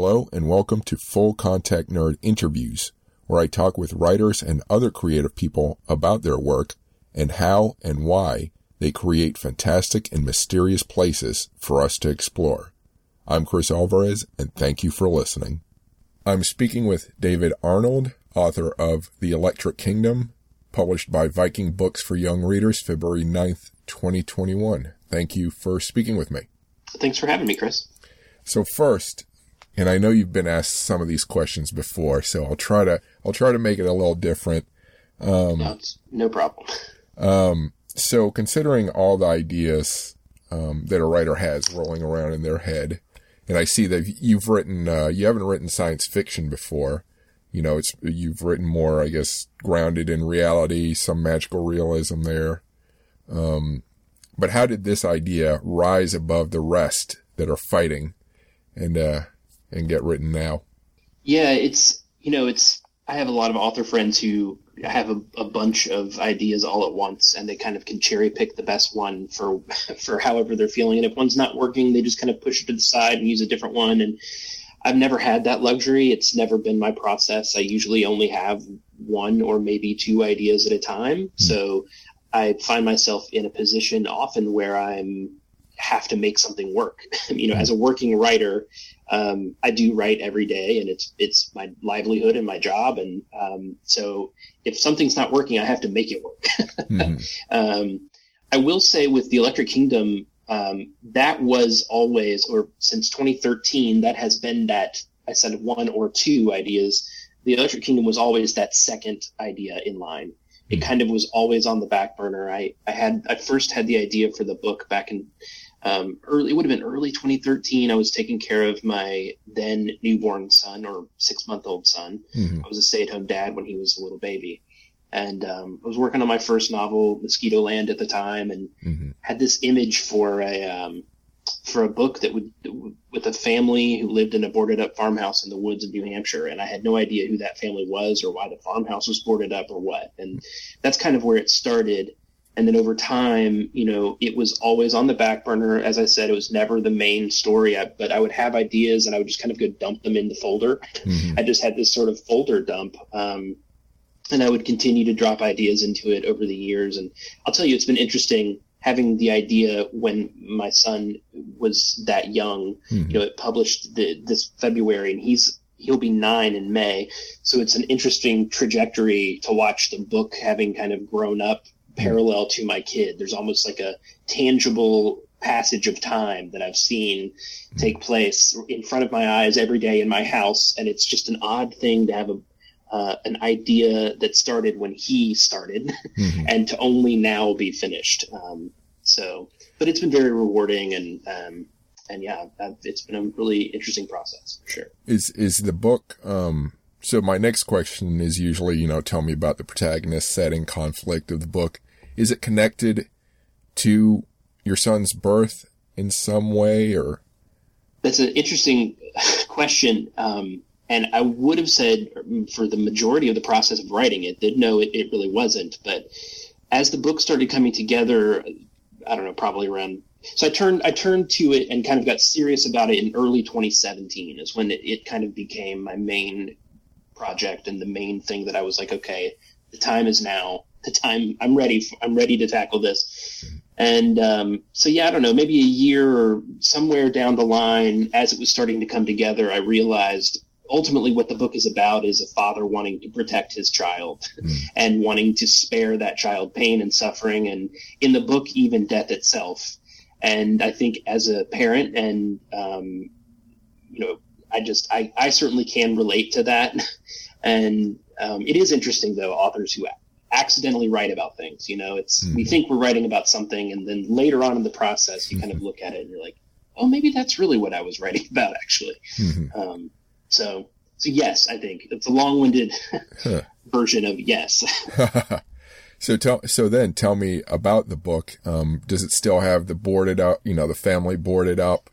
Hello and welcome to Full Contact Nerd Interviews, where I talk with writers and other creative people about their work and how and why they create fantastic and mysterious places for us to explore. I'm Chris Alvarez and thank you for listening. I'm speaking with David Arnold, author of The Electric Kingdom, published by Viking Books for Young Readers, February 9th, 2021. Thank you for speaking with me. Thanks for having me, Chris. So first, and I know you've been asked some of these questions before, so I'll try to I'll try to make it a little different. Um, no, no problem. Um, so considering all the ideas um, that a writer has rolling around in their head, and I see that you've written uh, you haven't written science fiction before. You know, it's you've written more, I guess, grounded in reality, some magical realism there. Um, but how did this idea rise above the rest that are fighting? And uh, and get written now? Yeah, it's you know it's I have a lot of author friends who have a, a, bunch of ideas all at once, and they kind of can cherry pick the best one for for however they're feeling. And if one's not working, they just kind of push it to the side and use a different one. And I've never had that luxury. It's never been my process. I usually only have one or maybe two ideas at a time. Mm-hmm. So I find myself in a position often where I'm have to make something work. you know, mm-hmm. as a working writer, um, I do write every day, and it's it's my livelihood and my job. And um, so, if something's not working, I have to make it work. mm-hmm. um, I will say with the Electric Kingdom, um, that was always, or since 2013, that has been that I said one or two ideas. The Electric Kingdom was always that second idea in line. It mm-hmm. kind of was always on the back burner. I, I had I first had the idea for the book back in um, early, it would have been early 2013. I was taking care of my then newborn son or six month old son. Mm-hmm. I was a stay at home dad when he was a little baby. And um, I was working on my first novel, Mosquito Land, at the time, and mm-hmm. had this image for a um, for a book that would with a family who lived in a boarded up farmhouse in the woods of New Hampshire, and I had no idea who that family was or why the farmhouse was boarded up or what. And that's kind of where it started and then over time you know it was always on the back burner. As i said it was never the main story. I, but i would have ideas and i would just kind of go dump them in the folder. Mm-hmm. i just had this sort of folder dump um, and i would continue to drop ideas into it over the years. And i'll tell you it's been interesting having the idea when my son was that young. Mm-hmm. you know it published the, this february and he's he'll be nine in may. So it's an interesting trajectory to watch the book having kind of grown up parallel to my kid. There's almost like a tangible passage of time that I've seen take place in front of my eyes every day in my house, and it's just an odd thing to have a uh, an idea that started when he started, mm-hmm. and to only now be finished. Um, so, but it's been very rewarding, and um, and yeah, it's been a really interesting process for sure. Is is the book um, so my next question is usually, you know, tell me about the protagonist setting conflict of the book. Is it connected to your son's birth in some way or? That's an interesting question. Um, and I would have said for the majority of the process of writing it that no, it, it really wasn't. But as the book started coming together, I don't know, probably around so I turned I turned to it and kind of got serious about it in early 2017 is when it, it, kind of became my main project and the main thing that I was like, okay, the time is now the time I'm ready. For, I'm ready to tackle this. And um, so, yeah, I don't know, maybe a year or somewhere down the line, as it was starting to come together, I realized ultimately what the book is about is a father wanting to protect his child mm. and wanting to spare that child pain and suffering, and in the book, even death itself. And I think as a parent, and um, you know, I just I, I certainly can relate to that. And um, it is interesting though, authors who accidentally write about things. You know, it's mm-hmm. we think we're writing about something, and then later on in the process, you kind of look at it and you're like, oh, maybe that's really what I was writing about, actually. Mm-hmm. Um, so, so yes, I think it's a long-winded version of yes. so tell, so then tell me about the book. Um, does it still have the boarded up, you know, the family boarded up,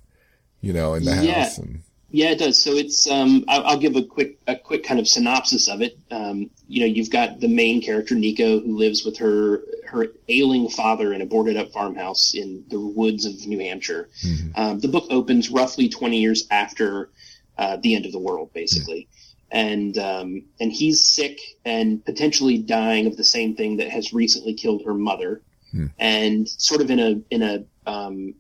you know, in the yeah. house? And... Yeah, it does. So it's um, I'll, I'll, give a quick a quick kind of synopsis of it. Um, you know, you've got the main character Nico who lives with her her ailing father in a boarded up farmhouse in the woods of New Hampshire. Mm-hmm. Um, the book opens roughly twenty years after uh, the end of the world, basically. And um, and he's sick and potentially dying of the same thing that has recently killed her mother, Hmm. and sort of in a in a um,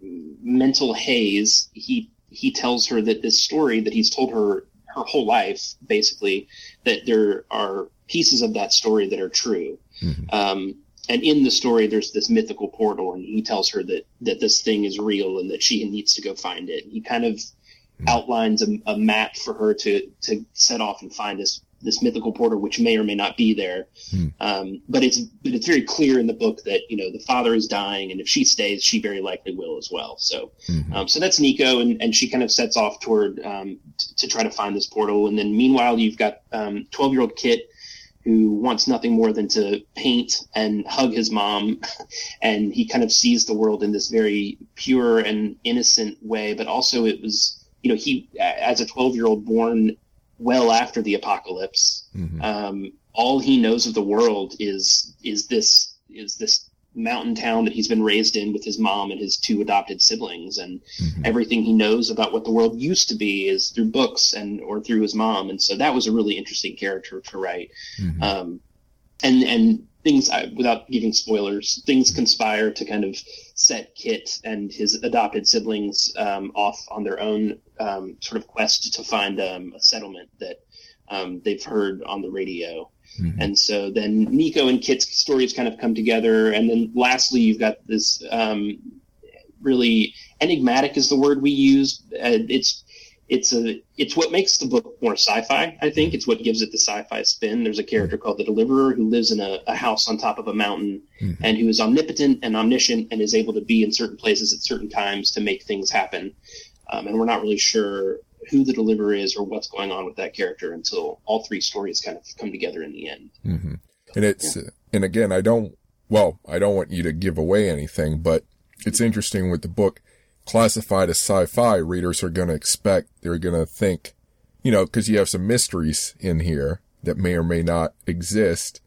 mental haze, he he tells her that this story that he's told her her whole life, basically, that there are pieces of that story that are true. Mhm. Um, and in the story, there's this mythical portal, and he tells her that that this thing is real and that she needs to go find it. He kind of outlines a, a map for her to to set off and find this this mythical portal, which may or may not be there. Hmm. Um, but it's but it's very clear in the book that you know the father is dying, and if she stays, she very likely will as well. So Mhm. um, so that's Nico, and, and she kind of sets off toward um, t- to try to find this portal. And then meanwhile, you've got twelve year old Kit who wants nothing more than to paint and hug his mom, and he kind of sees the world in this very pure and innocent way. But also, it was you know he as a twelve year old born well after the apocalypse Mhm. um, all he knows of the world is is this is this mountain town that he's been raised in with his mom and his two adopted siblings and Mhm. everything he knows about what the world used to be is through books and or through his mom and so that was a really interesting character to write Mhm. um, and and things I- without giving spoilers things conspire to kind of set kit and his adopted siblings um, off on their own um, sort of quest to find um, a settlement that um, they've heard on the radio Mhm. and so then Nico and Kit's stories kind of come together. And then lastly, you've got this um, really enigmatic is the word we use. Uh, it's it's a it's what makes the book more sci-fi. I think it's what gives it the sci-fi spin. There's a character called the Deliverer who lives in a, a house on top of a mountain Mhm. and who is omnipotent and omniscient and is able to be in certain places at certain times to make things happen. Um, and we're not really sure who the Deliverer is or what's going on with that character until all three stories kind of come together in the end. hmm And it's, and again, I don't, well, I don't want you to give away anything, but it's interesting with the book classified as sci-fi, readers are going to expect, they're going to think, you know, cause you have some mysteries in here that may or may not exist.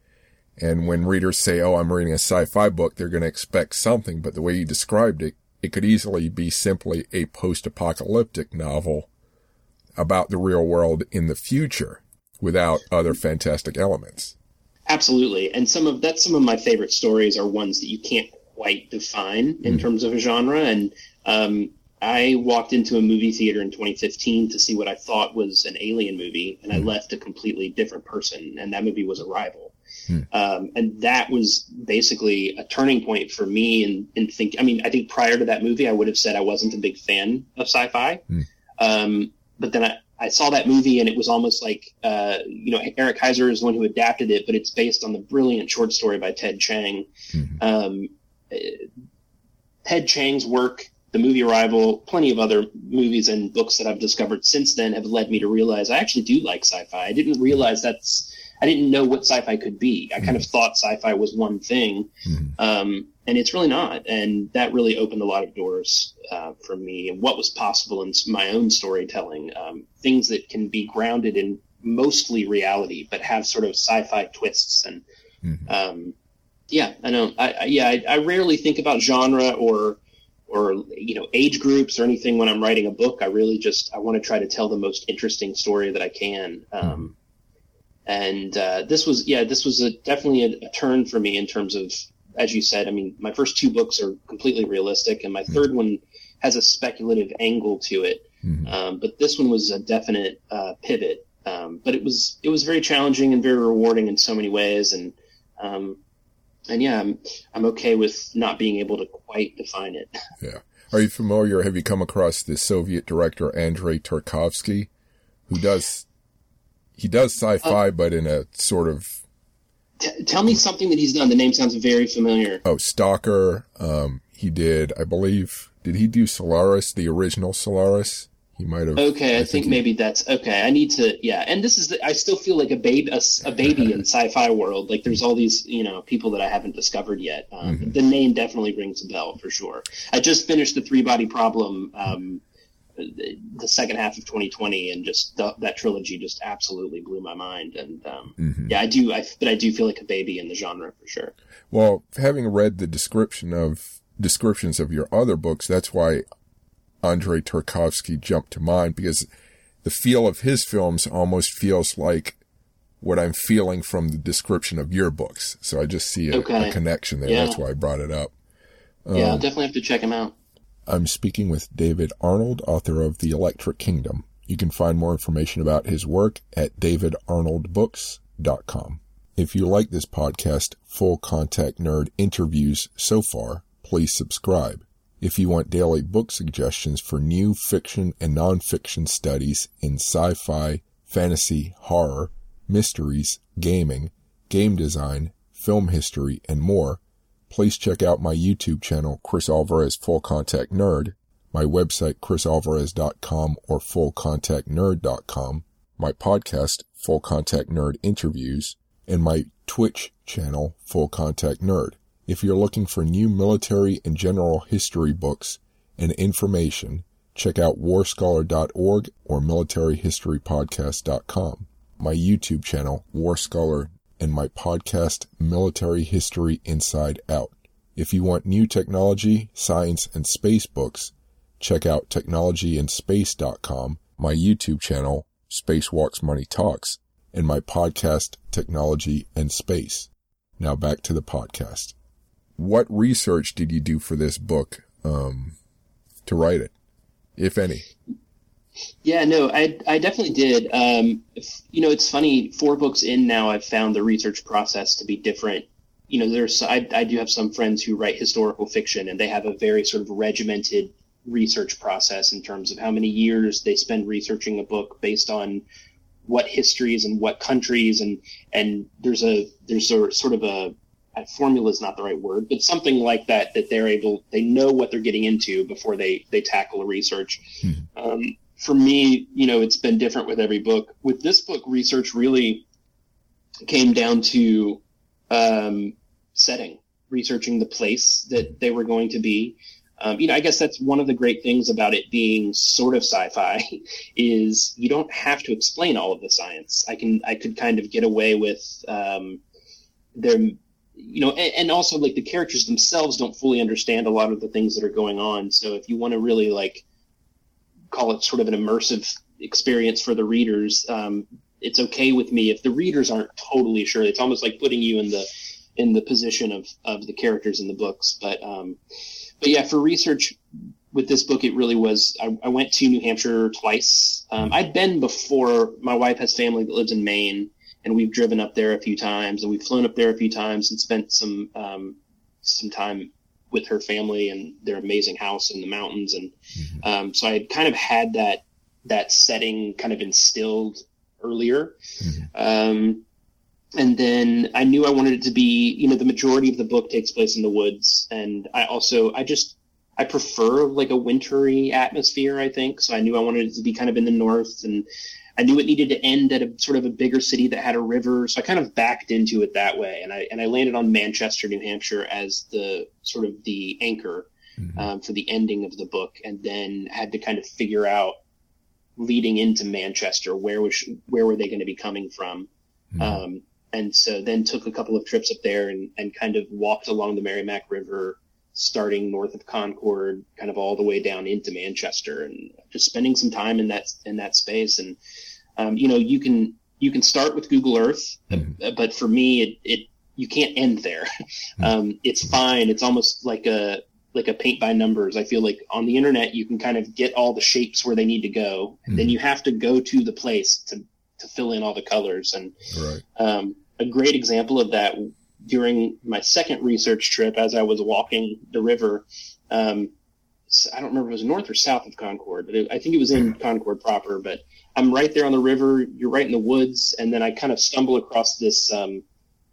And when readers say, oh, I'm reading a sci-fi book, they're going to expect something, but the way you described it, it could easily be simply a post-apocalyptic novel about the real world in the future without other fantastic elements. Absolutely, and some of that's some of my favorite stories are ones that you can't quite define in hmm. terms of a genre. And um, I walked into a movie theater in 2015 to see what I thought was an alien movie, and I left a completely different person. And that movie was Arrival. Hmm. Um, and that was basically a turning point for me. And in, in think, I mean, I think prior to that movie, I would have said I wasn't a big fan of sci-fi. Hmm. Um, but then I, I saw that movie and it was almost like, uh, you know, Eric Heisserer is the one who adapted it, but it's based on the brilliant short story by Ted Chiang. Mhm. Um, uh, Ted Chiang's work, the movie Arrival, plenty of other movies and books that I've discovered since then have led me to realize I actually do like sci-fi. I didn't realize that's, I didn't know what sci-fi could be. I kind of thought sci-fi was one thing, Mhm. um, and it's really not. And that really opened a lot of doors uh, for me and what was possible in my own storytelling. Um, things that can be grounded in mostly reality, but have sort of sci-fi twists. And Mhm. um, yeah, I know. I, I yeah, I, I rarely think about genre or or you know age groups or anything when I'm writing a book. I really just I want to try to tell the most interesting story that I can. Um, and uh, this was yeah, this was a, definitely a, a turn for me in terms of as you said. I mean, my first two books are completely realistic, and my third one has a speculative angle to it. Mhm. Um, but this one was a definite uh, pivot. Um, but it was it was very challenging and very rewarding in so many ways, and um, and yeah, I'm I'm okay with not being able to quite define it. Yeah. Are you familiar? Have you come across the Soviet director Andrei Tarkovsky, who does he does sci-fi, but in a sort of T- tell me something that he's done. The name sounds very familiar. oh Stalker. Um, he did, I believe, did he do Solaris, the original Solaris? He might have. Okay, I, think, he- maybe that's okay. I need to, yeah. And this is, the, I still feel like a baby, a baby in sci-fi world. Like there's all these, you know, people that I haven't discovered yet. Um, Mhm. The name definitely rings a bell for sure. I just finished the Three Body Problem, um, the, the second half of 2020, and just the, that trilogy just absolutely blew my mind. And um, Mhm. yeah, I do, I, but I do feel like a baby in the genre for sure. Well, having read the description of descriptions of your other books, that's why Andrei Tarkovsky jumped to mind because the feel of his films almost feels like what I'm feeling from the description of your books. So I just see a, Okay. a connection there. Yeah. That's why I brought it up. yeah, I'll Um, definitely have to check him out. I'm speaking with David Arnold, author of The Electric Kingdom. You can find more information about his work at davidarnoldbooks.com. If you like this podcast, Full Contact Nerd interviews so far, please subscribe. If you want daily book suggestions for new fiction and nonfiction studies in sci-fi, fantasy, horror, mysteries, gaming, game design, film history, and more, please check out my YouTube channel, Chris Alvarez Full Contact Nerd, my website, chrisalvarez.com or fullcontactnerd.com, my podcast, Full Contact Nerd Interviews, and my Twitch channel, Full Contact Nerd. If you're looking for new military and general history books and information, check out warscholar.org or militaryhistorypodcast.com. My YouTube channel, War Scholar, and my podcast, Military History Inside Out. If you want new technology, science, and space books, check out technologyandspace.com, my YouTube channel, Spacewalks Money Talks, and my podcast, Technology and Space. Now back to the podcast. What research did you do for this book um, to write it, if any? Yeah, no, I I definitely did. Um, you know, it's funny. Four books in now, I've found the research process to be different. You know, there's I I do have some friends who write historical fiction, and they have a very sort of regimented research process in terms of how many years they spend researching a book based on what histories and what countries and and there's a there's a sort of a formula is not the right word, but something like that that they're able they know what they're getting into before they they tackle a research. Um, for me, you know, it's been different with every book. With this book, research really came down to um, setting, researching the place that they were going to be. Um, you know, I guess that's one of the great things about it being sort of sci-fi is you don't have to explain all of the science. I can, I could kind of get away with um, them, you know, and, and also like the characters themselves don't fully understand a lot of the things that are going on. So if you want to really like call it sort of an immersive experience for the readers, um, it's okay with me if the readers aren't totally sure. It's almost like putting you in the in the position of of the characters in the books. But um, but yeah, for research with this book, it really was. I, I went to New Hampshire twice. Um, I'd been before. My wife has family that lives in Maine, and we've driven up there a few times, and we've flown up there a few times and spent some um, some time with her family and their amazing house in the mountains. And um, so I had kind of had that that setting kind of instilled earlier. Um, and then I knew I wanted it to be, you know, the majority of the book takes place in the woods, and I also I just I prefer like a wintry atmosphere. I think so. I knew I wanted it to be kind of in the north, and I knew it needed to end at a sort of a bigger city that had a river. So I kind of backed into it that way, and I and I landed on Manchester, New Hampshire, as the sort of the anchor um, for the ending of the book, and then had to kind of figure out leading into Manchester where was where were they going to be coming from. Um, and so then took a couple of trips up there and, and kind of walked along the Merrimack River, starting north of Concord, kind of all the way down into Manchester, and just spending some time in that in that space. And um, you know, you can you can start with Google Earth, uh, but for me, it, it you can't end there. um, it's fine. It's almost like a like a paint by numbers. I feel like on the internet you can kind of get all the shapes where they need to go. and Then you have to go to the place to to fill in all the colors. And Right. um, a great example of that during my second research trip, as I was walking the river. Um, I don't remember if it was north or south of Concord, but it, I think it was in Concord proper. But I'm right there on the river. You're right in the woods, and then I kind of stumble across this. Um,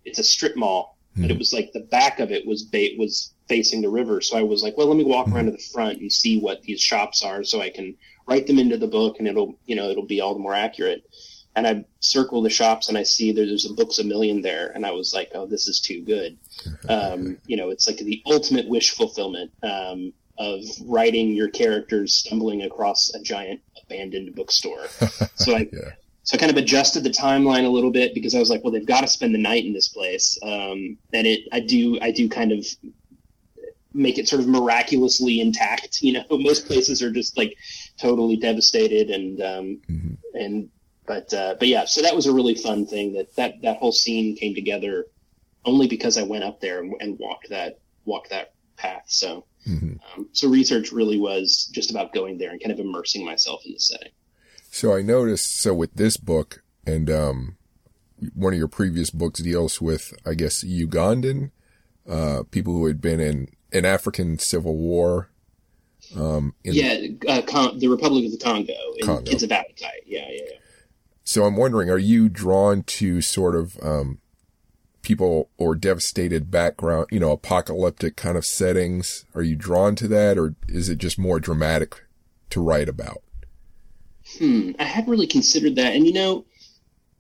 it's a strip mall, but it was like the back of it was ba- was facing the river. So I was like, well, let me walk around to the front and see what these shops are, so I can write them into the book, and it'll you know it'll be all the more accurate. And I circle the shops, and I see there, there's a Books a Million there, and I was like, oh, this is too good. Um, you know, it's like the ultimate wish fulfillment um, of writing your characters stumbling across a giant abandoned bookstore. So I Yeah. so I kind of adjusted the timeline a little bit because I was like, well, they've got to spend the night in this place. Um, and it, I do, I do kind of make it sort of miraculously intact. You know, most places are just like totally devastated and um, mm-hmm. and but uh, but yeah, so that was a really fun thing that that that whole scene came together only because I went up there and, and walked that walked that path. So mm-hmm. um, so research really was just about going there and kind of immersing myself in the setting. So I noticed. So with this book and um, one of your previous books deals with, I guess, Ugandan uh, people who had been in an African civil war. Um, yeah, uh, Con- the Republic of the Congo, Congo. Kids of Appetite. Yeah, yeah, yeah. So I'm wondering, are you drawn to sort of um, people or devastated background, you know, apocalyptic kind of settings? Are you drawn to that, or is it just more dramatic to write about? Hmm, I hadn't really considered that, and you know,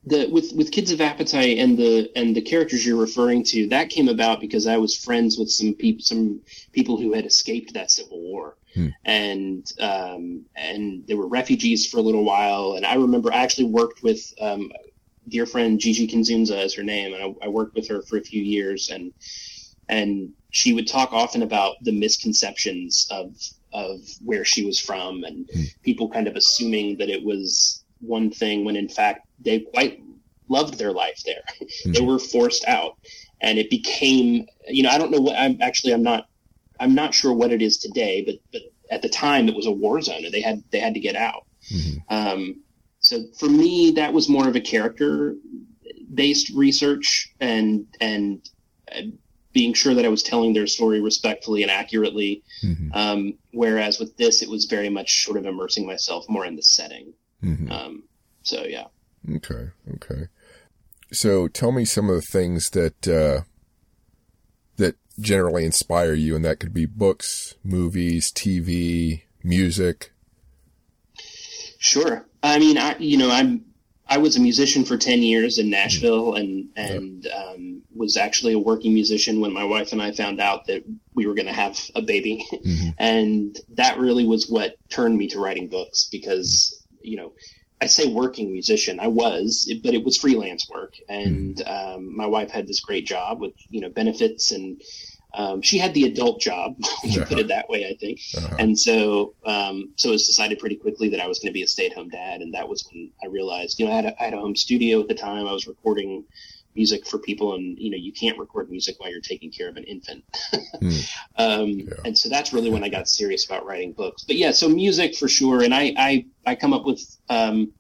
the with with Kids of Appetite and the and the characters you're referring to, that came about because I was friends with some people some people who had escaped that civil war, hmm. and um, and they were refugees for a little while. And I remember I actually worked with um, dear friend Gigi Kinzunza is her name, and I, I worked with her for a few years, and and she would talk often about the misconceptions of of where she was from and hmm. people kind of assuming that it was one thing when in fact they quite loved their life there. Mm-hmm. they were forced out, and it became you know I don't know what I'm actually I'm not I'm not sure what it is today, but but at the time it was a war zone and they had they had to get out. Mm-hmm. Um, so for me, that was more of a character based research and and uh, being sure that I was telling their story respectfully and accurately. Mm-hmm. Um, whereas with this, it was very much sort of immersing myself more in the setting. Mm-hmm. Um, so yeah. Okay. Okay. So tell me some of the things that, uh, that generally inspire you, and that could be books, movies, TV, music. Sure. I mean, I, you know, I'm, I was a musician for 10 years in Nashville and, and, um, was actually a working musician when my wife and I found out that we were going to have a baby. Mm-hmm. And that really was what turned me to writing books because you know, I say working musician. I was, but it was freelance work, and mm. um, my wife had this great job with you know benefits, and um, she had the adult job. you uh-huh. put it that way, I think. Uh-huh. And so, um, so it was decided pretty quickly that I was going to be a stay-at-home dad, and that was when I realized, you know, I had, a, I had a home studio at the time. I was recording music for people and you know you can't record music while you're taking care of an infant mm. um, yeah. and so that's really when i got serious about writing books but yeah so music for sure and i i, I come up with um,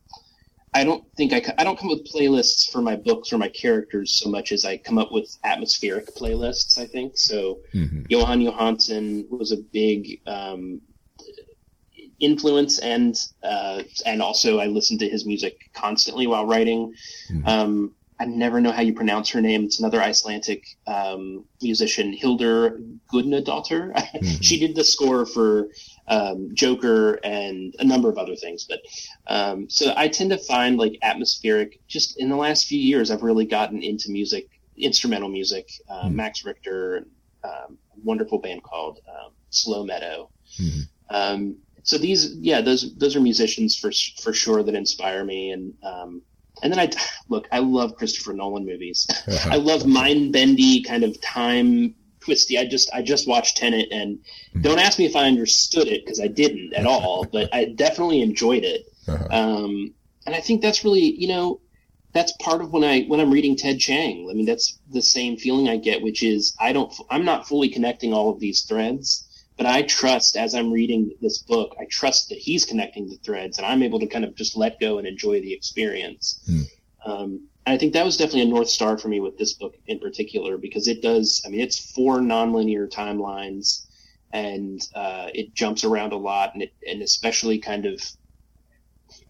i don't think I, I don't come up with playlists for my books or my characters so much as i come up with atmospheric playlists i think so mm-hmm. Jóhann Jóhannsson was a big um, influence and uh, and also I listened to his music constantly while writing. Mm-hmm. I never know how you pronounce her name. It's another Icelandic um, musician, Hildur Gudnadottir. Mm-hmm. she did the score for um, Joker and a number of other things. But um, so I tend to find like atmospheric. Just in the last few years, I've really gotten into music, instrumental music. Uh, mm-hmm. Max Richter, um, wonderful band called um, Slow Meadow. Mm-hmm. Um, so these, yeah, those those are musicians for for sure that inspire me and and then I look, I love Christopher Nolan movies. Uh-huh. I love mind bendy kind of time twisty. I just I just watched Tenet, and mm-hmm. don't ask me if I understood it because I didn't at all, but I definitely enjoyed it. Uh-huh. Um, and I think that's really you know that's part of when I when I'm reading Ted Chiang. I mean that's the same feeling I get, which is I don't I'm not fully connecting all of these threads. But I trust as I'm reading this book, I trust that he's connecting the threads and I'm able to kind of just let go and enjoy the experience. Mm. Um, and I think that was definitely a North Star for me with this book in particular because it does, I mean, it's four nonlinear timelines and uh, it jumps around a lot and, it, and especially kind of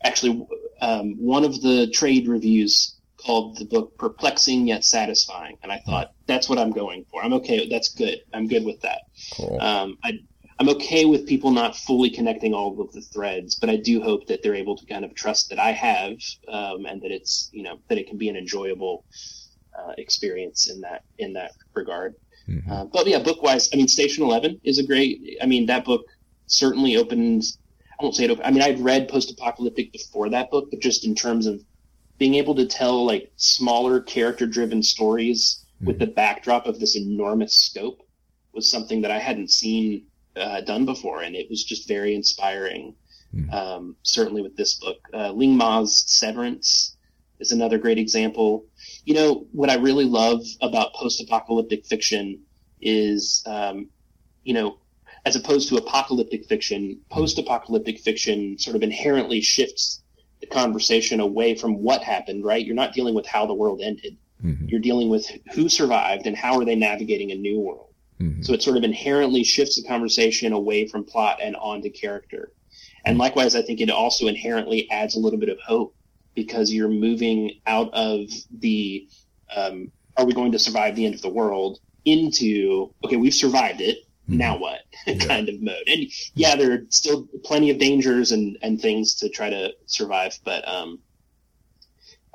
actually um, one of the trade reviews called the book perplexing yet satisfying and i thought that's what i'm going for i'm okay that's good i'm good with that cool. um, I, i'm okay with people not fully connecting all of the threads but i do hope that they're able to kind of trust that i have um, and that it's you know that it can be an enjoyable uh, experience in that in that regard mm-hmm. uh, but yeah book wise i mean station 11 is a great i mean that book certainly opens I won't say it. I mean, I've read post-apocalyptic before that book, but just in terms of being able to tell like smaller character driven stories mm-hmm. with the backdrop of this enormous scope was something that I hadn't seen uh, done before, and it was just very inspiring. Mm. Um, certainly with this book, uh, Ling Ma's Severance is another great example. You know what I really love about post-apocalyptic fiction is, um, you know, as opposed to apocalyptic fiction, post-apocalyptic fiction sort of inherently shifts the conversation away from what happened. Right? You're not dealing with how the world ended. Mm-hmm. You're dealing with who survived and how are they navigating a new world. Mm-hmm. So it sort of inherently shifts the conversation away from plot and onto character. And likewise, I think it also inherently adds a little bit of hope because you're moving out of the um, are we going to survive the end of the world into okay, we've survived it. Mm-hmm. Now what yeah. kind of mode? And yeah, there are still plenty of dangers and, and things to try to survive, but um,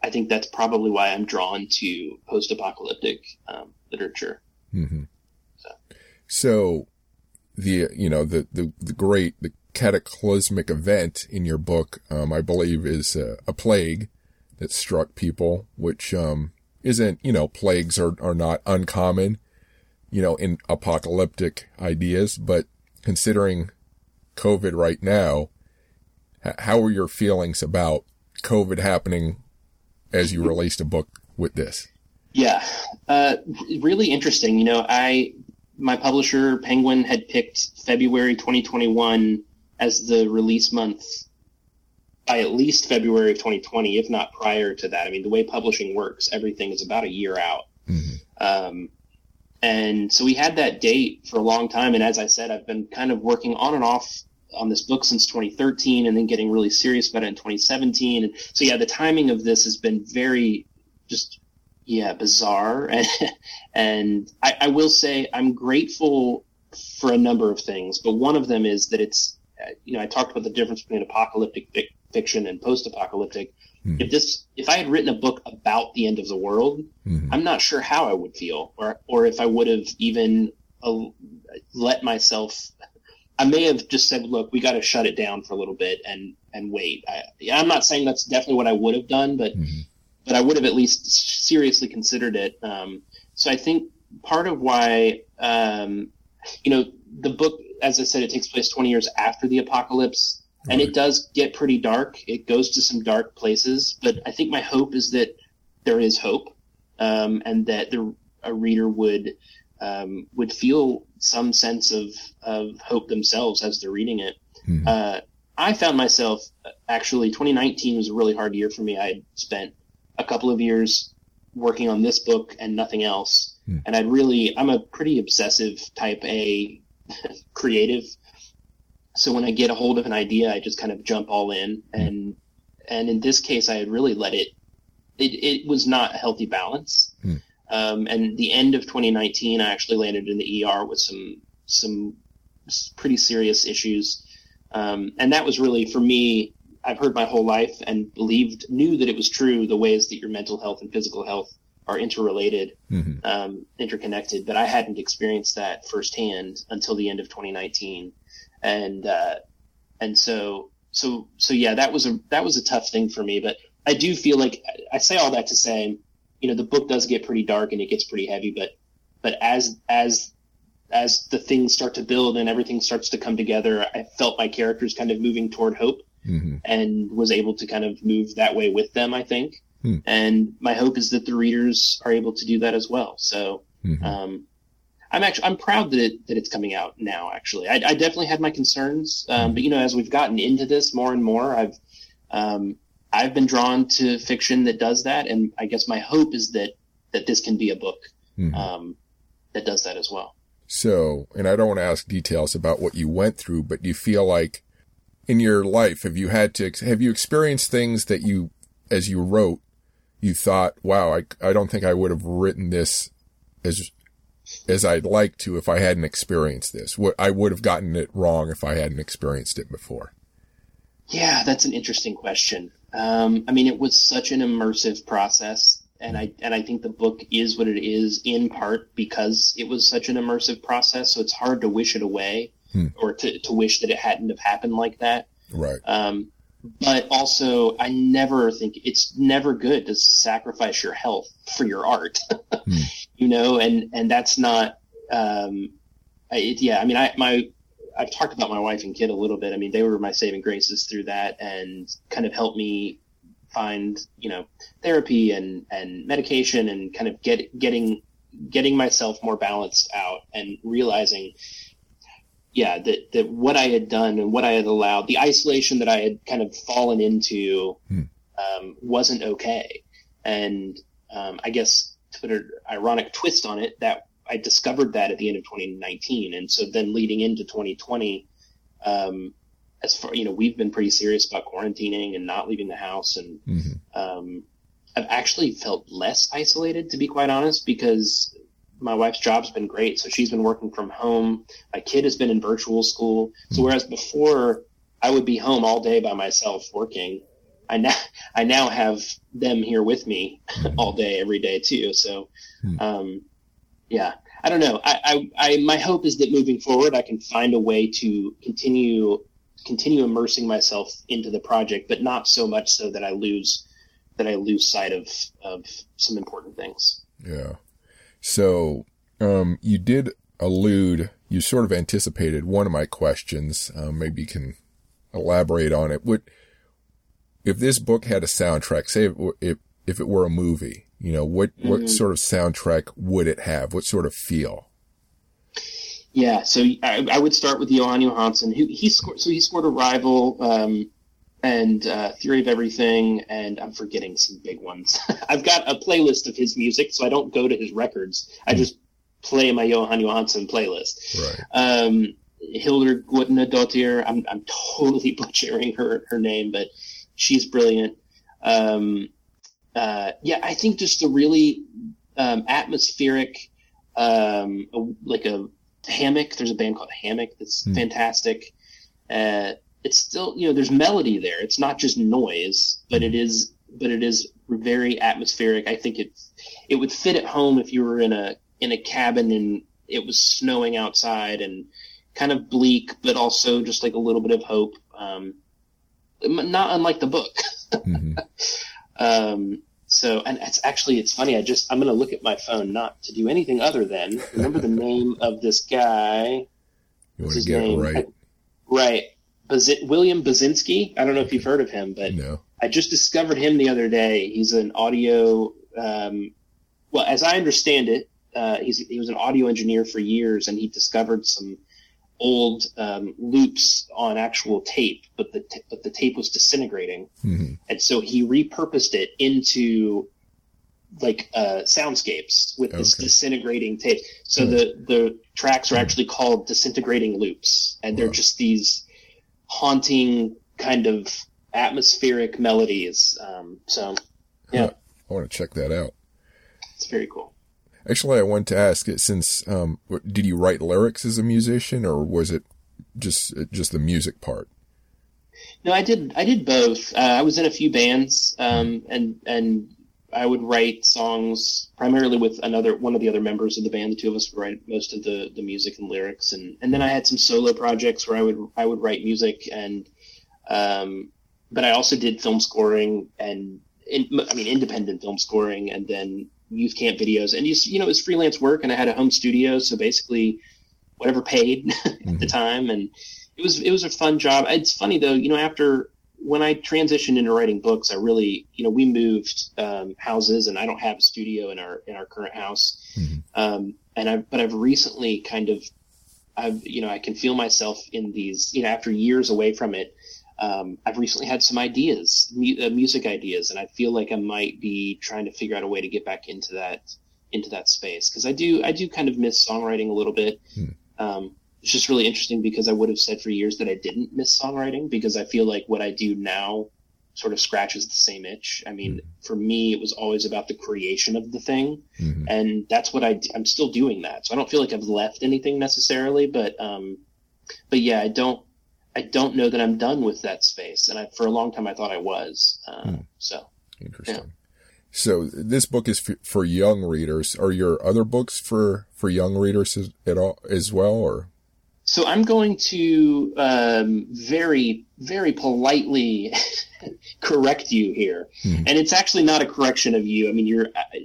I think that's probably why I'm drawn to post-apocalyptic um, literature. Mm-hmm. So. so. the you know the, the the great the cataclysmic event in your book, um, I believe, is a, a, plague that struck people, which um, isn't you know plagues are are not uncommon, you know, in apocalyptic ideas, but considering COVID right now, how are your feelings about COVID happening as you released a book with this. Yeah, uh, really interesting. You know, I my publisher Penguin had picked February 2021 as the release month by at least February of 2020, if not prior to that. I mean, the way publishing works, everything is about a year out. Mm-hmm. Um, and so we had that date for a long time. And as I said, I've been kind of working on and off on this book since 2013 and then getting really serious about it in 2017 and so yeah the timing of this has been very just yeah bizarre. And and I, I, will say i'm grateful for a number of things but one of them is that it's uh, you know i talked about the difference between apocalyptic fiction and post-apocalyptic mm-hmm. if this if i had written a book about the end of the world mm-hmm. i'm not sure how i would feel or or if i would have even uh, let myself I may have just said, look, we got to shut it down for a little bit and and wait. I, am not saying that's definitely what I would have done, but mm-hmm. but I would have at least seriously considered it. Um, so I think part of why um, you know the book, as I said, it takes place 20 years after the apocalypse. And it does get pretty dark. It goes to some dark places, but I think my hope is that there is hope, um, and that the a reader would um, would feel some sense of, of hope themselves as they're reading it. Mm-hmm. Uh, I found myself actually 2019 was a really hard year for me. I had spent a couple of years working on this book and nothing else. Mm. And I'd really, I'm a pretty obsessive type A creative. So when I get a hold of an idea, I just kind of jump all in. Mm. And, and in this case, I had really let it, it, it was not a healthy balance. Mm. Um, and the end of 2019, I actually landed in the ER with some some pretty serious issues, um, and that was really for me. I've heard my whole life and believed, knew that it was true. The ways that your mental health and physical health are interrelated, mm-hmm. um, interconnected, but I hadn't experienced that firsthand until the end of 2019, and uh, and so so so yeah, that was a that was a tough thing for me. But I do feel like I say all that to say you know the book does get pretty dark and it gets pretty heavy, but but as as as the things start to build and everything starts to come together, I felt my characters kind of moving toward hope mm-hmm. and was able to kind of move that way with them. I think, hmm and my hope is that the readers are able to do that as well. So. Mm-hmm. Um, I'm actually I'm proud that it, that it's coming out now. Actually, I, I definitely had my concerns, um, mm-hmm. but you know, as we've gotten into this more and more, I've um, I've been drawn to fiction that does that, and I guess my hope is that that this can be a book mm-hmm. um, that does that as well. So, and I don't want to ask details about what you went through, but do you feel like in your life have you had to have you experienced things that you, as you wrote, you thought, "Wow, I I don't think I would have written this as as I'd like to if I hadn't experienced this. What I would have gotten it wrong if I hadn't experienced it before." Yeah, that's an interesting question. Um, I mean, it was such an immersive process, and I and I think the book is what it is in part because it was such an immersive process. So it's hard to wish it away hmm. or to, to wish that it hadn't have happened like that. Right. Um, but also, I never think it's never good to sacrifice your health for your art. hmm. You know, and and that's not. Um, I, it, yeah, I mean, I my I've talked about my wife and kid a little bit. I mean, they were my saving graces through that, and kind of helped me find you know therapy and and medication and kind of get getting getting myself more balanced out and realizing yeah that that what I had done and what I had allowed the isolation that I had kind of fallen into hmm. um, wasn't okay and um, I guess to put an ironic twist on it that I discovered that at the end of 2019 and so then leading into 2020 um, as far you know we've been pretty serious about quarantining and not leaving the house and mm-hmm. um, I've actually felt less isolated to be quite honest because my wife's job's been great so she's been working from home my kid has been in virtual school so whereas before I would be home all day by myself working I now I now have them here with me all day every day too so mm-hmm. um, yeah I don't know I, I, I my hope is that moving forward I can find a way to continue continue immersing myself into the project, but not so much so that I lose that I lose sight of of some important things. Yeah. So um, you did allude, you sort of anticipated one of my questions. Um, maybe you can elaborate on it. Would if this book had a soundtrack, say if if, if it were a movie, you know, what mm-hmm. what sort of soundtrack would it have? What sort of feel? Yeah, so I, I, would start with Jóhann Jóhannsson, He, he scored, so he scored Arrival um, and uh, Theory of Everything, and I'm forgetting some big ones. I've got a playlist of his music, so I don't go to his records. I just play my Jóhann Jóhannsson playlist. Right. Um, Hildur Guðnadóttir, I'm, I'm totally butchering her, her name, but she's brilliant. Um, uh, yeah, I think just a really um, atmospheric, um, like a Hammock. There's a band called Hammock that's mm. fantastic. Uh, it's still, you know, there's melody there. It's not just noise, but it is, but it is very atmospheric. I think it, it would fit at home if you were in a in a cabin and it was snowing outside and kind of bleak, but also just like a little bit of hope. Um, not unlike the book. mm-hmm. um, so, and it's actually it's funny. I just I'm going to look at my phone not to do anything other than remember the name of this guy. You want to get name? right. right. Baz- William Basinski. I don't know if you've heard of him, but no. I just discovered him the other day. He's an audio. Um, well, as I understand it, uh, he's he was an audio engineer for years, and he discovered some old um, loops on actual tape, but the t- but the tape was disintegrating, mm-hmm. and so he repurposed it into like uh, soundscapes with this disintegrating tape. So mm-hmm. the the tracks are actually called disintegrating loops, and they're wow. just these haunting kind of atmospheric melodies. Um, so yeah, I want to check that out. It's very cool. Actually, I want to ask it since um, did you write lyrics as a musician, or was it just just the music part? No, I did. I did both. Uh, I was in a few bands, um, and and I would write songs primarily with another one of the other members of the band. The two of us would write most of the the music and lyrics, and and then I had some solo projects where I would I would write music and. Um, but I also did film scoring and in, I mean independent film scoring, and then youth camp videos, and you you know it was freelance work, and I had a home studio, so basically whatever paid mm-hmm. at the mm-hmm. time, and it was it was a fun job. It's funny though, you know, after when I transitioned into writing books, I really you know we moved um, houses, and I don't have a studio in our in our current house, mm-hmm. um, and I've but I've recently kind of I've you know I can feel myself in these you know after years away from it um, I've recently had some ideas, mu- uh, music ideas, and I feel like I might be trying to figure out a way to get back into that into that space because I do I do kind of miss songwriting a little bit. Hmm. Um, it's just really interesting because I would have said for years that I didn't miss songwriting because I feel like what I do now sort of scratches the same itch. I mean, mm for me, it was always about the creation of the thing, mm-hmm. and that's what I I'm still doing that. So I don't feel like I've left anything necessarily, but um, but yeah, I don't I don't know that I'm done with that space, and I, for a long time I thought I was. Uh, hmm. So interesting. Yeah. So this book is f- for young readers. Are your other books for for young readers as, at all as well, or? So I'm going to um, very very politely correct you here, hmm. and it's actually not a correction of you. I mean, you're. Uh,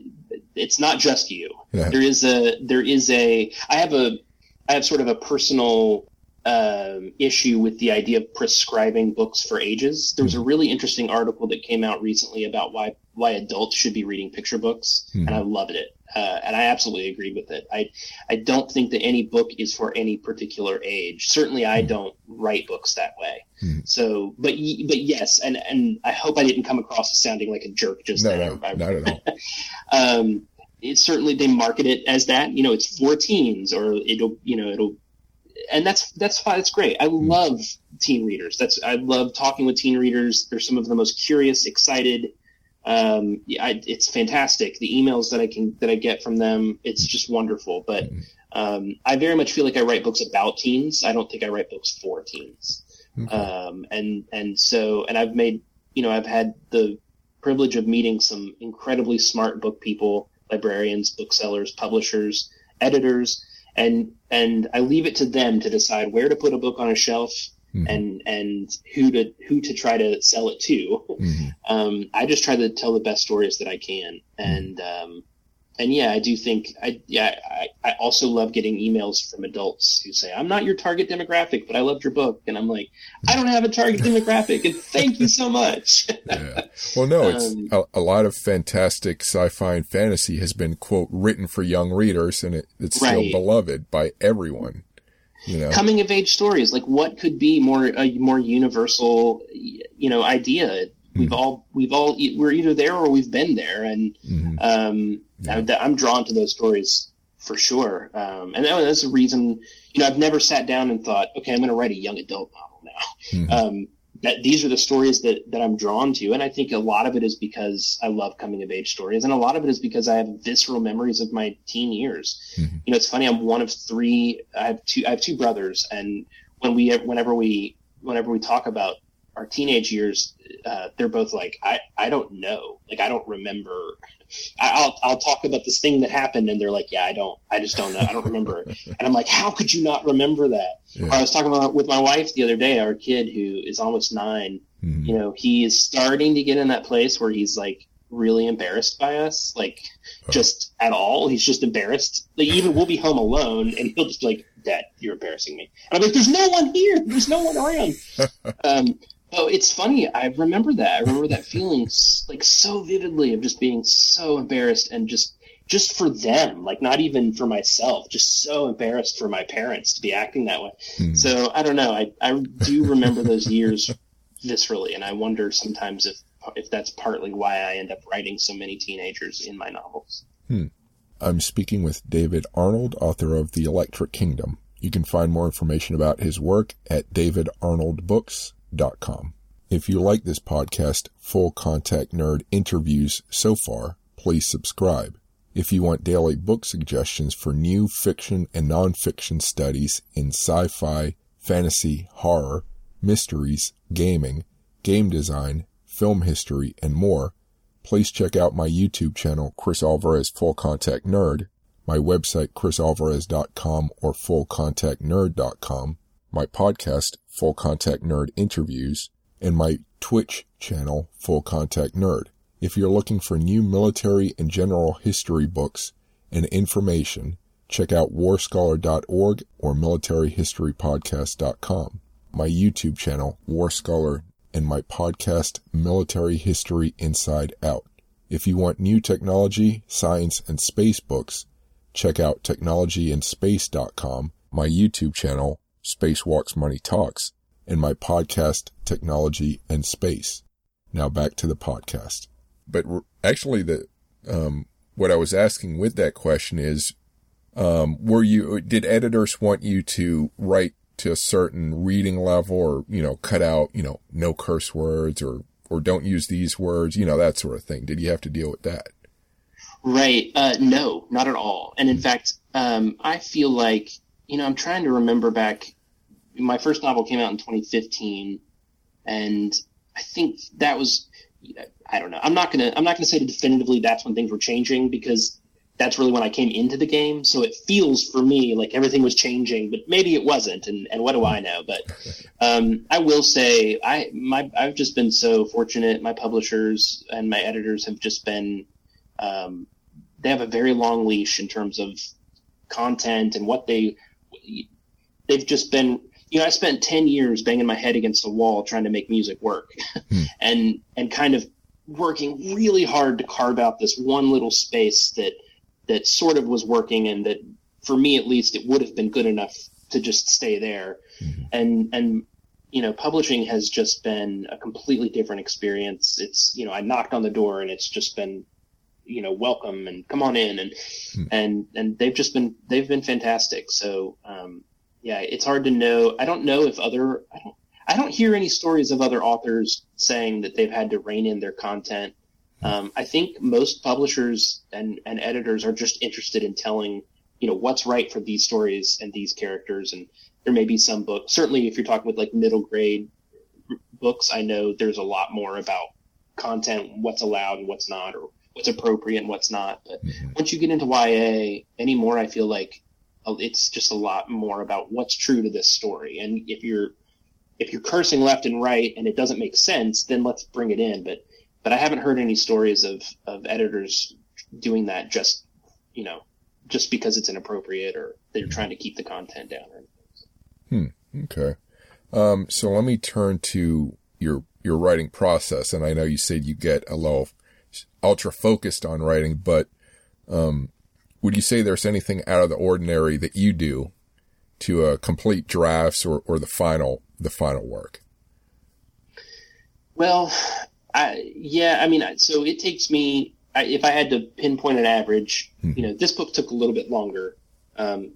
it's not just you. Yeah. There is a there is a. I have a I have sort of a personal um, issue with the idea of prescribing books for ages. There was a really interesting article that came out recently about why why adults should be reading picture books, Hmm. and I loved it. Uh, and I absolutely agreed with it. I I don't think that any book is for any particular age. Certainly, I Hmm. don't write books that way. Hmm. So, but but yes, and and I hope I didn't come across as sounding like a jerk just No, there. no, I- not at all. um, it's certainly they market it as that. You know, it's for teens, or it'll you know it'll, and that's that's fine. It's great. I love teen readers. That's I love talking with teen readers. They're some of the most curious, excited. Um, I, it's fantastic. The emails that I can that I get from them, it's just wonderful. But um, I very much feel like I write books about teens. I don't think I write books for teens. Okay. Um, and and so and I've made you know I've had the privilege of meeting some incredibly smart book people, librarians, booksellers, publishers, editors, and and I leave it to them to decide where to put a book on a shelf Mhm. and and who to who to try to sell it to. Mhm. Um, I just try to tell the best stories that I can, and um, and yeah, I do think I yeah I, I also love getting emails from adults who say I'm not your target demographic, but I loved your book, and I'm like I don't have a target demographic, and thank you so much. yeah. Well, no, it's Um, a, a lot of fantastic sci-fi and fantasy has been quote written for young readers, and it, it's still beloved by everyone. You know, Coming of age stories, like what could be more a more universal, you know, idea. We've all we've all we're either there or we've been there, and Mhm. um, Yeah. I, I'm drawn to those stories for sure. Um, and that, that's the reason, you know, I've never sat down and thought, okay, I'm going to write a young adult novel now. Mhm. Um, that these are the stories that, that I'm drawn to. And I think a lot of it is because I love coming of age stories. And a lot of it is because I have visceral memories of my teen years. Mhm. You know, it's funny. I'm one of three. I have two, I have two brothers. And when we, whenever we, whenever we talk about our teenage years, uh, they're both like, I, I don't know. Like, I don't remember. I- I'll, I'll talk about this thing that happened. And they're like, yeah, I don't, I just don't know. I don't remember. and I'm like, how could you not remember that? Yeah. I was talking about with my wife the other day, our kid who is almost nine, Mhm. you know, he is starting to get in that place where he's like really embarrassed by us, like Oh. just at all. He's just embarrassed. Like even we'll be home alone and he'll just be like, Dad, you're embarrassing me. And I'm like, There's no one here. There's no one around. um, oh, it's funny. I remember that. I remember that feeling like so vividly of just being so embarrassed and just just for them, like not even for myself, just so embarrassed for my parents to be acting that way. Mhm. So I don't know. I, I do remember those years viscerally, and I wonder sometimes if if that's partly why I end up writing so many teenagers in my novels. I'm speaking with David Arnold, author of The Electric Kingdom. You can find more information about his work at If you like this podcast, Full Contact Nerd interviews so far, please subscribe. If you want daily book suggestions for new fiction and nonfiction studies in sci-fi, fantasy, horror, mysteries, gaming, game design, film history, and more, please check out my YouTube channel, Chris Alvarez Full Contact Nerd, my website, chrisalvarez.com or fullcontactnerd.com, my podcast, Full Contact Nerd Interviews, and my Twitch channel, Full Contact Nerd. If you're looking for new military and general history books and information, check out warscholar.org or militaryhistorypodcast.com. My YouTube channel, War Scholar, and my podcast, Military History Inside Out. If you want new technology, science, and space books, check out technologyandspace.com, my YouTube channel, Spacewalks Money Talks, and my podcast, Technology and Space. Now back to the podcast. But actually, the um, what I was asking with that question is, um, were you did editors want you to write to a certain reading level, or you know, cut out you know no curse words, or or don't use these words, you know, that sort of thing? Did you have to deal with that? Right. Uh, no, not at all. And in fact, um, I feel like, you know, I'm trying to remember back. My first novel came out in 2015, and I think that was, I don't know. I'm not gonna, I'm not gonna say definitively that's when things were changing because that's really when I came into the game. So it feels for me like everything was changing, but maybe it wasn't. And, and what do I know? But um, I will say I my I've just been so fortunate. My publishers and my editors have just been um, they have a very long leash in terms of content and what they they've just been you know, I spent 10 years banging my head against the wall trying to make music work hmm. and, and kind of working really hard to carve out this one little space that, that sort of was working and that for me, at least, it would have been good enough to just stay there. Mm-hmm. And, and, you know, publishing has just been a completely different experience. It's, you know, I knocked on the door and it's just been, you know, welcome and come on in and, mm-hmm. and, and they've just been, they've been fantastic. So, um, yeah, it's hard to know. I don't know if other I don't I don't hear any stories of other authors saying that they've had to rein in their content. Um, I think most publishers and, and editors are just interested in telling, you know, what's right for these stories and these characters. And there may be some books, certainly if you're talking with like middle grade books, I know there's a lot more about content, what's allowed and what's not, or what's appropriate and what's not. But mm-hmm. once you get into YA anymore, I feel like it's just a lot more about what's true to this story. And if you're if you're cursing left and right and it doesn't make sense, then let's bring it in. But but I haven't heard any stories of of editors doing that just you know just because it's inappropriate or they're trying to keep the content down. Hmm. Okay. Um, so let me turn to your your writing process, and I know you said you get a little ultra focused on writing, but um, would you say there's anything out of the ordinary that you do to uh, complete drafts or, or the final the final work? Well, I, yeah, I mean, so it takes me I, if I had to pinpoint an average, hmm. you know, this book took a little bit longer um,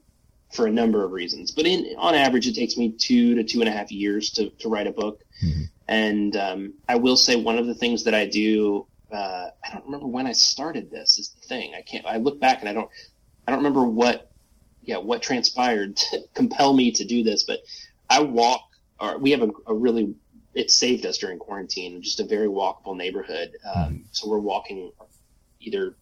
for a number of reasons, but in on average, it takes me two to two and a half years to to write a book. Hmm. And um, I will say one of the things that I do uh, I don't remember when I started this. Is the thing I can't. I look back and I don't. I don't remember what. Yeah, what transpired to compel me to do this, but I walk. Or we have a, a really. It saved us during quarantine. Just a very walkable neighborhood. Um, mm-hmm. so we're walking either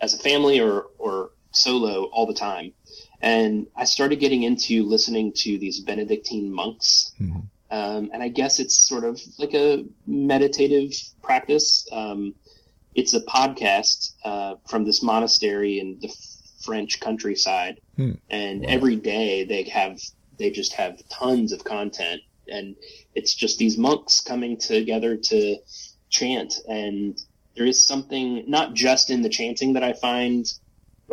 as a family or or solo all the time. And I started getting into listening to these Benedictine monks. Mm-hmm. Um, and I guess it's sort of like a meditative practice. Um, it's a podcast uh, from this monastery in the French countryside, hmm. and wow. every day they have they just have tons of content, and it's just these monks coming together to chant, and there is something not just in the chanting that I find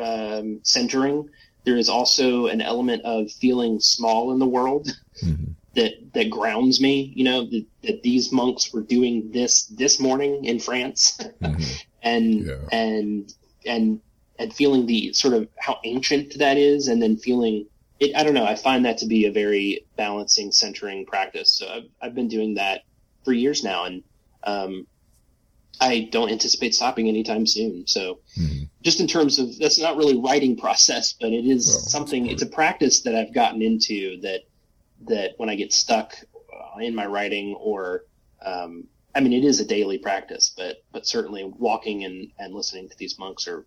um, centering. There is also an element of feeling small in the world. Mm-hmm that that grounds me. You know that, that these monks were doing this this morning in France, mm-hmm. and yeah. and and and feeling the sort of how ancient that is, and then feeling it. I don't know. I find that to be a very balancing, centering practice. So I've I've been doing that for years now, and um, I don't anticipate stopping anytime soon. So, mm-hmm. just in terms of that's not really writing process, but it is well, something. It's a practice that I've gotten into that that when I get stuck uh, in my writing or um, I mean, it is a daily practice, but but certainly walking and, and listening to these monks are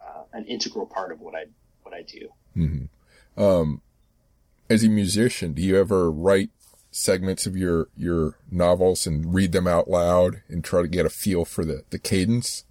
uh, an integral part of what I what I do. Mm-hmm. Um, as a musician, do you ever write segments of your your novels and read them out loud and try to get a feel for the the cadence?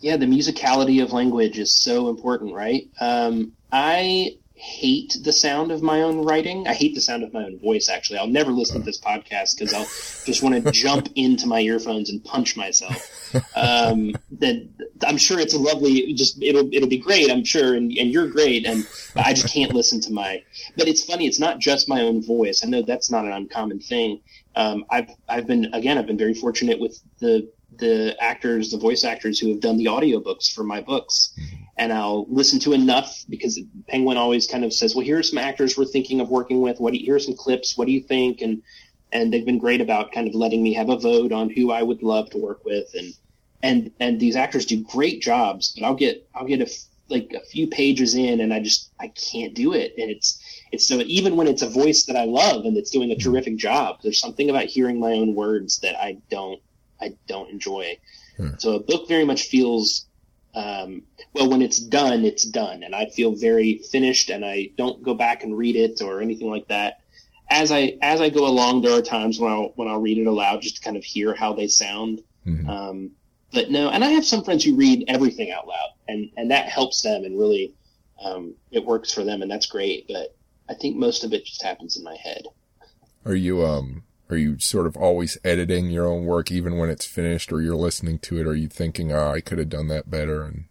Yeah, the musicality of language is so important, right? Um, I hate the sound of my own writing. I hate the sound of my own voice. Actually, I'll never listen to this podcast because I'll just want to jump into my earphones and punch myself. Um, that I'm sure it's a lovely. Just it'll it'll be great. I'm sure, and, and you're great. And I just can't listen to my. But it's funny. It's not just my own voice. I know that's not an uncommon thing. Um, I've I've been again. I've been very fortunate with the the actors, the voice actors who have done the audiobooks for my books. And I'll listen to enough because Penguin always kind of says, well, here are some actors we're thinking of working with. What do you, here are some clips. What do you think? And, and they've been great about kind of letting me have a vote on who I would love to work with. And, and, and these actors do great jobs, but I'll get, I'll get a, like a few pages in and I just, I can't do it. And it's, it's so even when it's a voice that I love and it's doing a terrific job, there's something about hearing my own words that I don't I don't enjoy. Hmm. So a book very much feels um, well when it's done, it's done, and I feel very finished, and I don't go back and read it or anything like that. As I as I go along, there are times when I'll when I'll read it aloud just to kind of hear how they sound. Mm-hmm. Um, but no, and I have some friends who read everything out loud, and and that helps them, and really um, it works for them, and that's great. But I think most of it just happens in my head. Are you um are you sort of always editing your own work even when it's finished or you're listening to it? Are you thinking, oh, I could have done that better? And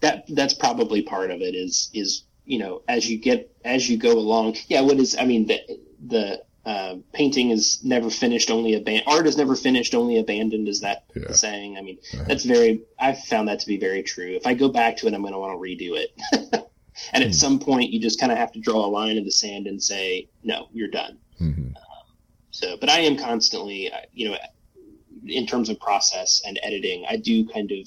that that's probably part of it is is you know as you get as you go along. Yeah, what is I mean the the uh, painting is never finished, only abandoned. Art is never finished, only abandoned. Is that yeah. the saying? I mean, uh-huh. that's very. I've found that to be very true. If I go back to it, I'm going to want to redo it. and at mm some point, you just kind of have to draw a line in the sand and say, "No, you're done." Mm-hmm. So, but I am constantly, uh, you know, in terms of process and editing, I do kind of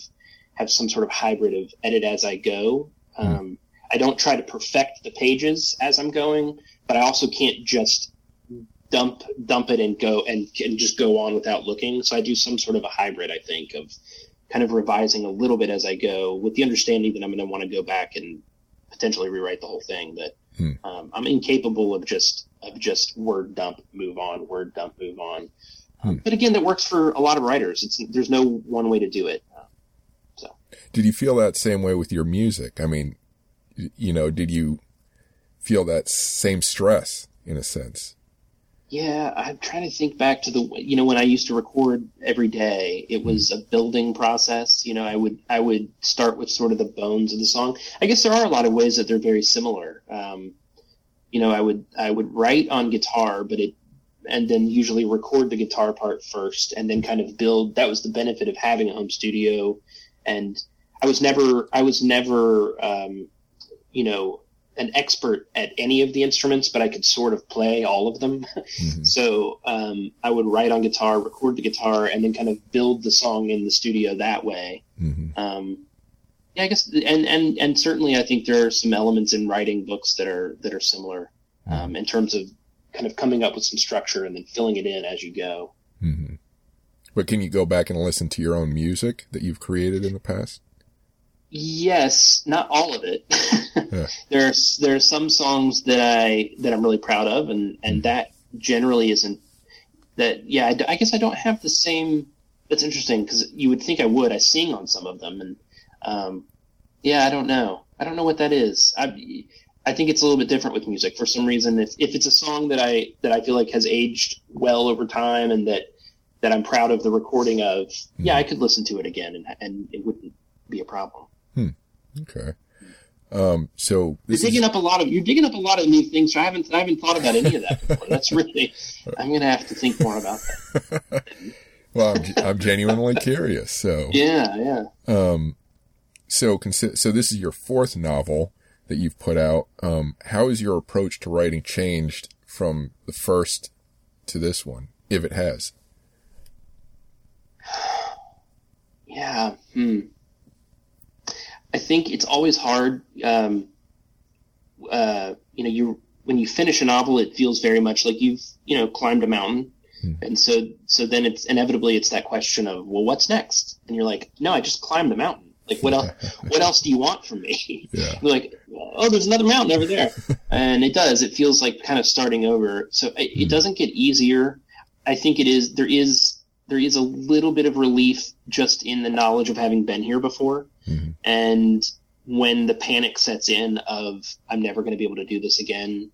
have some sort of hybrid of edit as I go. mm Um, I don't try to perfect the pages as I'm going, but I also can't just dump dump it and go and, and just go on without looking. So I do some sort of a hybrid, I think, of kind of revising a little bit as I go, with the understanding that I'm going to want to go back and potentially rewrite the whole thing. But hmm. um, I'm incapable of just of just word dump, move on, word dump, move on. Hmm. But again, that works for a lot of writers. It's there's no one way to do it. so, did you feel that same way with your music? I mean, you know, did you feel that same stress in a sense? Yeah, I'm trying to think back to the you know when I used to record every day. It was a building process. You know, I would I would start with sort of the bones of the song. I guess there are a lot of ways that they're very similar. Um, you know, I would I would write on guitar, but it and then usually record the guitar part first, and then kind of build. That was the benefit of having a home studio, and I was never I was never um, you know an expert at any of the instruments, but I could sort of play all of them. Mm-hmm. so um, I would write on guitar, record the guitar, and then kind of build the song in the studio that way. Mm-hmm. Um, yeah, I guess, and and and certainly, I think there are some elements in writing books that are that are similar mm-hmm. um, in terms of kind of coming up with some structure and then filling it in as you go. Mm-hmm. But can you go back and listen to your own music that you've created in the past? Yes, not all of it. yeah. There's there are some songs that I that I'm really proud of, and and mm-hmm. that generally isn't that. Yeah, I, I, guess I don't have the same. That's interesting because you would think I would. I sing on some of them, and um, yeah, I don't know. I don't know what that is. I I think it's a little bit different with music for some reason. If if it's a song that I that I feel like has aged well over time and that that I'm proud of the recording of, mm-hmm. yeah, I could listen to it again and and it wouldn't be a problem. Hmm. Okay. Um, so you're digging is... up a lot of you're digging up a lot of new things. So I haven't I haven't thought about any of that before. That's really I'm gonna have to think more about that. well, I'm, I'm genuinely curious. So yeah, yeah. Um, so so this is your fourth novel that you've put out. Um, how has your approach to writing changed from the first to this one, if it has? Yeah. Hmm. I think it's always hard. Um, uh, you know, you when you finish a novel, it feels very much like you've you know climbed a mountain, hmm. and so so then it's inevitably it's that question of well, what's next? And you're like, no, I just climbed the mountain. Like what else? what else do you want from me? Yeah. Like, oh, there's another mountain over there, and it does. It feels like kind of starting over. So it, it hmm. doesn't get easier. I think it is. There is there is a little bit of relief just in the knowledge of having been here before. Mm-hmm. And when the panic sets in of I'm never going to be able to do this again,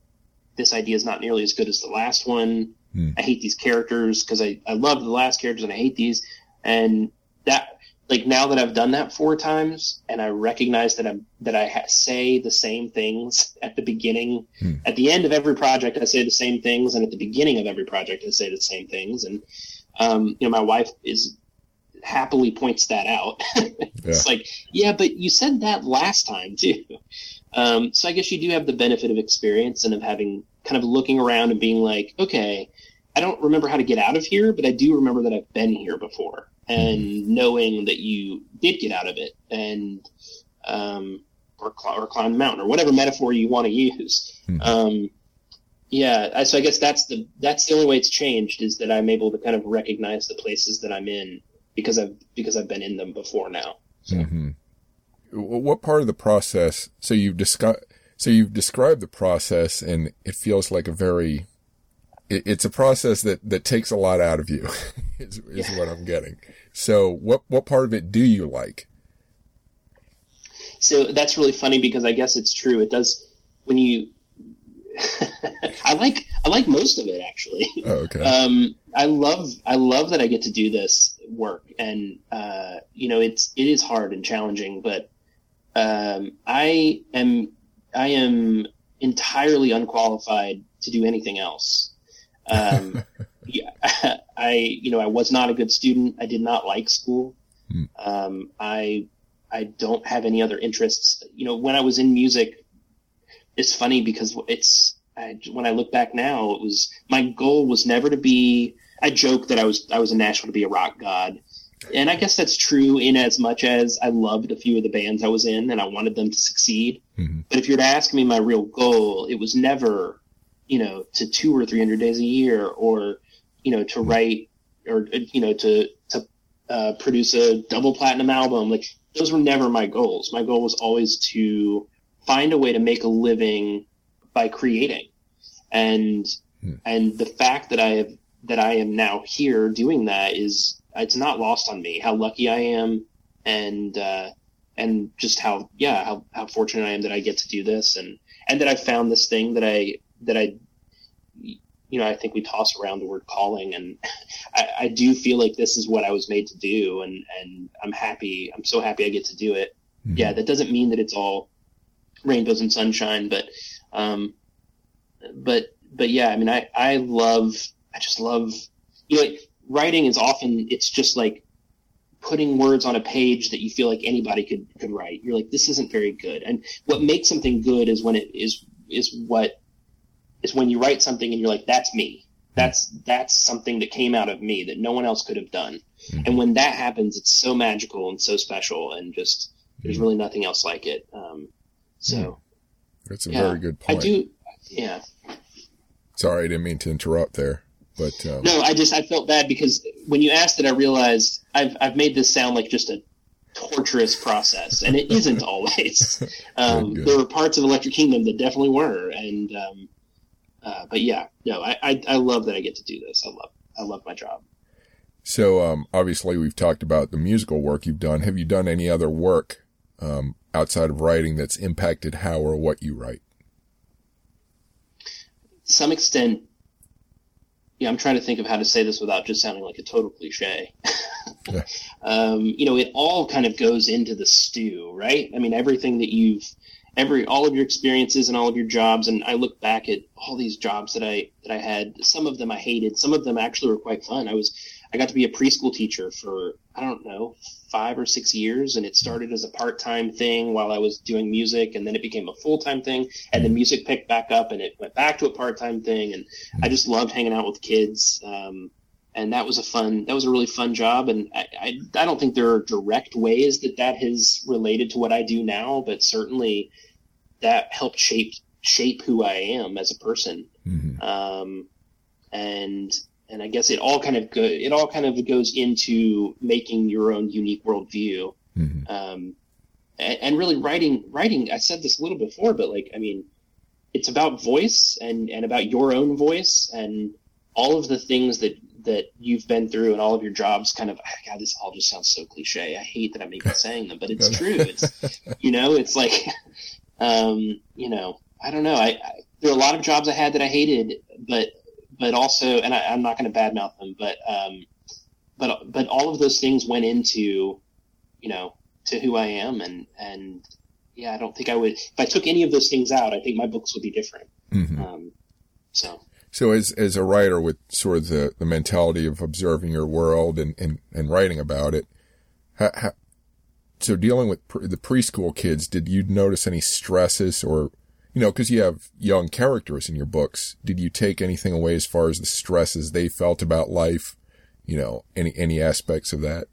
this idea is not nearly as good as the last one. Mm. I hate these characters because I, I love the last characters and I hate these. And that, like now that I've done that four times and I recognize that I'm, that I ha- say the same things at the beginning, mm. at the end of every project, I say the same things. And at the beginning of every project, I say the same things. And, um, you know, my wife is happily points that out. it's yeah. like, yeah, but you said that last time too. Um, so I guess you do have the benefit of experience and of having kind of looking around and being like, okay, I don't remember how to get out of here, but I do remember that I've been here before, and mm-hmm. knowing that you did get out of it and um, or, cl- or climb the mountain or whatever metaphor you want to use. Mm-hmm. Um, yeah, so I guess that's the that's the only way it's changed is that I'm able to kind of recognize the places that I'm in because I've because I've been in them before now. So. Mm-hmm. What part of the process? So you've discussed. So you've described the process, and it feels like a very. It, it's a process that that takes a lot out of you, is, is yeah. what I'm getting. So what what part of it do you like? So that's really funny because I guess it's true. It does when you I like I like most of it actually. Oh, okay. Um, I love I love that I get to do this work, and uh, you know it's it is hard and challenging, but um, I am I am entirely unqualified to do anything else. Um, yeah, I you know I was not a good student. I did not like school. Hmm. Um, I I don't have any other interests. You know, when I was in music, it's funny because it's I, when I look back now, it was my goal was never to be. I joke that I was I was in Nashville to be a rock god, and I guess that's true in as much as I loved a few of the bands I was in and I wanted them to succeed. Mhm. But if you were to ask me my real goal, it was never, you know, to two or three hundred days a year, or you know, to write or you know to to uh, produce a double platinum album. Like those were never my goals. My goal was always to find a way to make a living by creating, and Hmm. and the fact that I have that I am now here doing that is it's not lost on me how lucky I am and uh, and just how yeah how, how fortunate I am that I get to do this and and that I found this thing that I that I you know I think we toss around the word calling and I, I do feel like this is what I was made to do and and I'm happy I'm so happy I get to do it Mhm. yeah that doesn't mean that it's all rainbows and sunshine but um but but yeah I mean I I love I just love you know like, writing is often it's just like putting words on a page that you feel like anybody could could write. You're like, this isn't very good. And what makes something good is when it is is what is when you write something and you're like, that's me. That's that's something that came out of me that no one else could have done. Mhm. And when that happens, it's so magical and so special, and just there's Mhm. really nothing else like it. Um, so That's a yeah, very good point. I do. Yeah. Sorry, I didn't mean to interrupt there, but um, No, I just I felt bad because when you asked it, I realized I've I've made this sound like just a torturous process, and it isn't always. Um, there were parts of Electric Kingdom that definitely were, and um, uh, but yeah, no, I, I I love that I get to do this. I love I love my job. So, um, obviously, we've talked about the musical work you've done. Have you done any other work um, outside of writing that's impacted how or what you write? To some extent, yeah, I'm trying to think of how to say this without just sounding like a total cliche. Yeah. um, you know, it all kind of goes into the stew, right? I mean, everything that you've, every, all of your experiences and all of your jobs, and I look back at all these jobs that I that I had. Some of them I hated. Some of them actually were quite fun. I was, I got to be a preschool teacher for I don't know five or six years, and it started as a part time thing while I was doing music, and then it became a full time thing, and the music picked back up, and it went back to a part time thing, and I just loved hanging out with kids. Um, and that was a fun, that was a really fun job. And I, I, I don't think there are direct ways that that has related to what I do now, but certainly that helped shape shape who I am as a person. hmm Um, and and I guess it all kind of go, it all kind of goes into making your own unique worldview hmm um, and, and really writing writing i said this a little before but like i mean it's about voice and and about your own voice and all of the things that that you've been through and all of your jobs kind of god this all just sounds so cliche. I hate that i'm even saying them but it's true. It's you know it's like um you know i don't know. I, I there are a lot of jobs i had that i hated but but also and I, i'm not going to badmouth them but um but but all of those things went into you know to who I am and and yeah I don't think I would if I took any of those things out I think my books would be different. Hmm um, so So, as as a writer with sort of the, the mentality of observing your world and, and, and writing about it, how, how, so dealing with pre- the preschool kids, did you notice any stresses or, you know, because you have young characters in your books, did you take anything away as far as the stresses they felt about life? You know, any any aspects of that?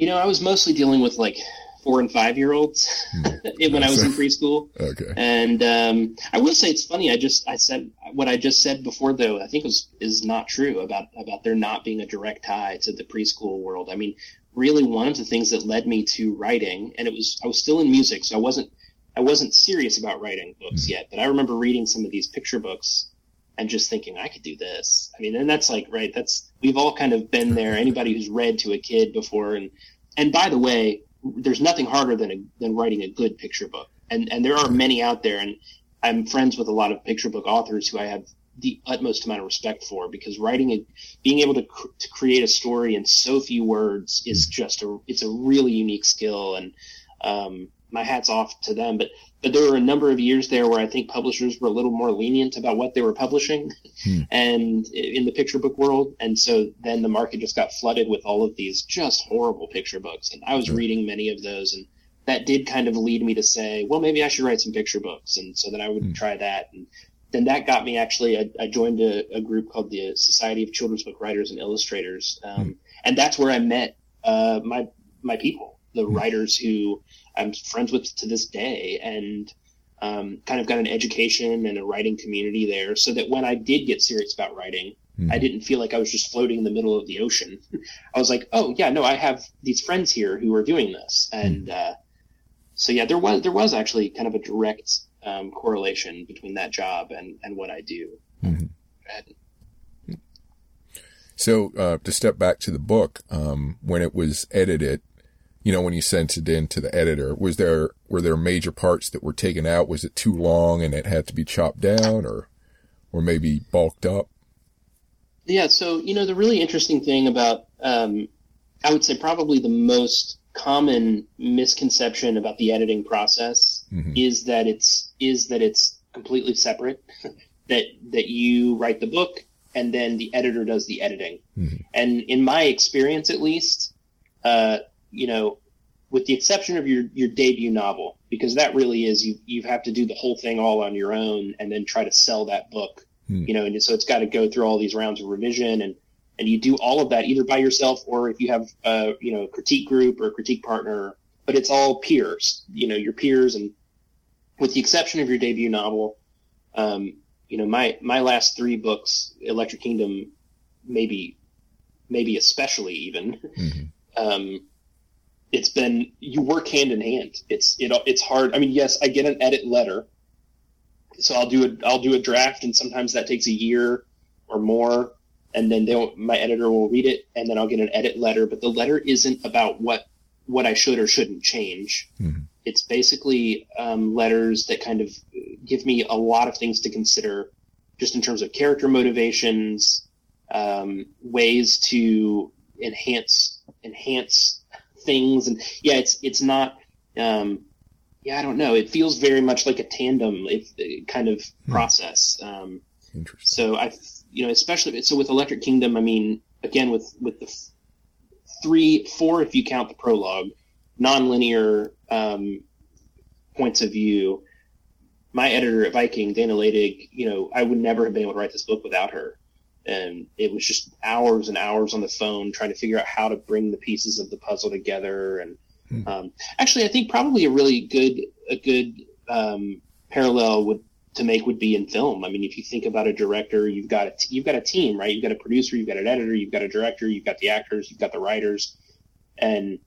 you know I was mostly dealing with like four and five year olds when I was in preschool. Okay. and um, I will say it's funny I just I said what I just said before though I think was is not true about about there not being a direct tie to the preschool world. I mean really one of the things that led me to writing and it was I was still in music so I wasn't I wasn't serious about writing books yet but I remember reading some of these picture books and just thinking I could do this. I mean and that's like right that's we've all kind of been there. Anybody who's read to a kid before and and by the way there's nothing harder than a, than writing a good picture book and and there are many out there and I'm friends with a lot of picture book authors who I have the utmost amount of respect for because writing it, being able to, cr- to create a story in so few words is mm. just a, it's a really unique skill. And, um, my hat's off to them. But but there were a number of years there where I think publishers were a little more lenient about what they were publishing, hmm. and in the picture book world, and so then the market just got flooded with all of these just horrible picture books, and I was reading many of those, and that did kind of lead me to say, well, maybe I should write some picture books, and so then I would hmm. try that, and then that got me actually. I, I joined a, a, group called the Society of Children's Book Writers and Illustrators, um, hmm. and that's where I met uh, my my people, the hmm. writers who I'm friends with to this day, and um, kind of got an education and a writing community there, so that when I did get serious about writing, mm-hmm. I didn't feel like I was just floating in the middle of the ocean. I was like, oh yeah, no, I have these friends here who are doing this, and mm-hmm. uh, so yeah, there was there was actually kind of a direct um, correlation between that job and and what I do. Mm-hmm. So uh, to step back to the book, um, when it was edited, you know, when you sent it in to the editor, was there, were there major parts that were taken out? Was it too long and it had to be chopped down or, or maybe bulked up? Yeah. So, you know, the really interesting thing about, um, I would say probably the most common misconception about the editing process mm-hmm. is that it's, is that it's completely separate, that, that you write the book and then the editor does the editing. Mm-hmm. And in my experience, at least, uh, you know, with the exception of your, your debut novel, because that really is you you have to do the whole thing all on your own and then try to sell that book, hmm. you know, and so it's got to go through all these rounds of revision and and you do all of that either by yourself or if you have a you know critique group or a critique partner, but it's all peers, you know, your peers and with the exception of your debut novel, um, you know, my my last three books, Electric Kingdom, maybe maybe especially even. Mm-hmm. Um, it's been you work hand in hand. It's it, it's hard. I mean, yes, I get an edit letter, so I'll do a I'll do a draft, and sometimes that takes a year or more, and then they my editor will read it, and then I'll get an edit letter. But the letter isn't about what what I should or shouldn't change. Mm-hmm. It's basically um, letters that kind of give me a lot of things to consider, just in terms of character motivations, um, ways to enhance enhance things and yeah it's it's not um yeah i don't know. It feels very much like a tandem if, kind of hmm. process. Um so i you know especially so with electric kingdom i mean again with with the three four if you count the prologue nonlinear um points of view my editor at viking dana Leydig you know i would never have been able to write this book without her and it was just hours and hours on the phone trying to figure out how to bring the pieces of the puzzle together. And hmm. um, actually, I think probably a really good a good um, parallel would to make would be in film. I mean, if you think about a director, you've got a t- you've got a team, right? You've got a producer, you've got an editor, you've got a director, you've got the actors, you've got the writers, and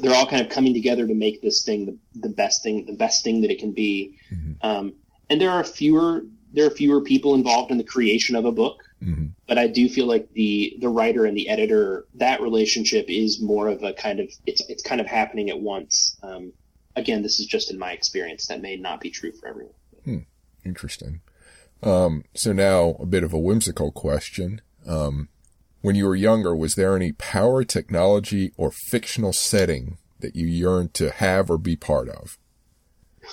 they're all kind of coming together to make this thing the, the best thing the best thing that it can be. Mm-hmm. Um, and there are fewer there are fewer people involved in the creation of a book. Mm-hmm. But I do feel like the the writer and the editor that relationship is more of a kind of it's it's kind of happening at once. Um, again, this is just in my experience. That may not be true for everyone. Hmm. Interesting. Um, so now a bit of a whimsical question. Um, when you were younger, was there any power, technology, or fictional setting that you yearned to have or be part of?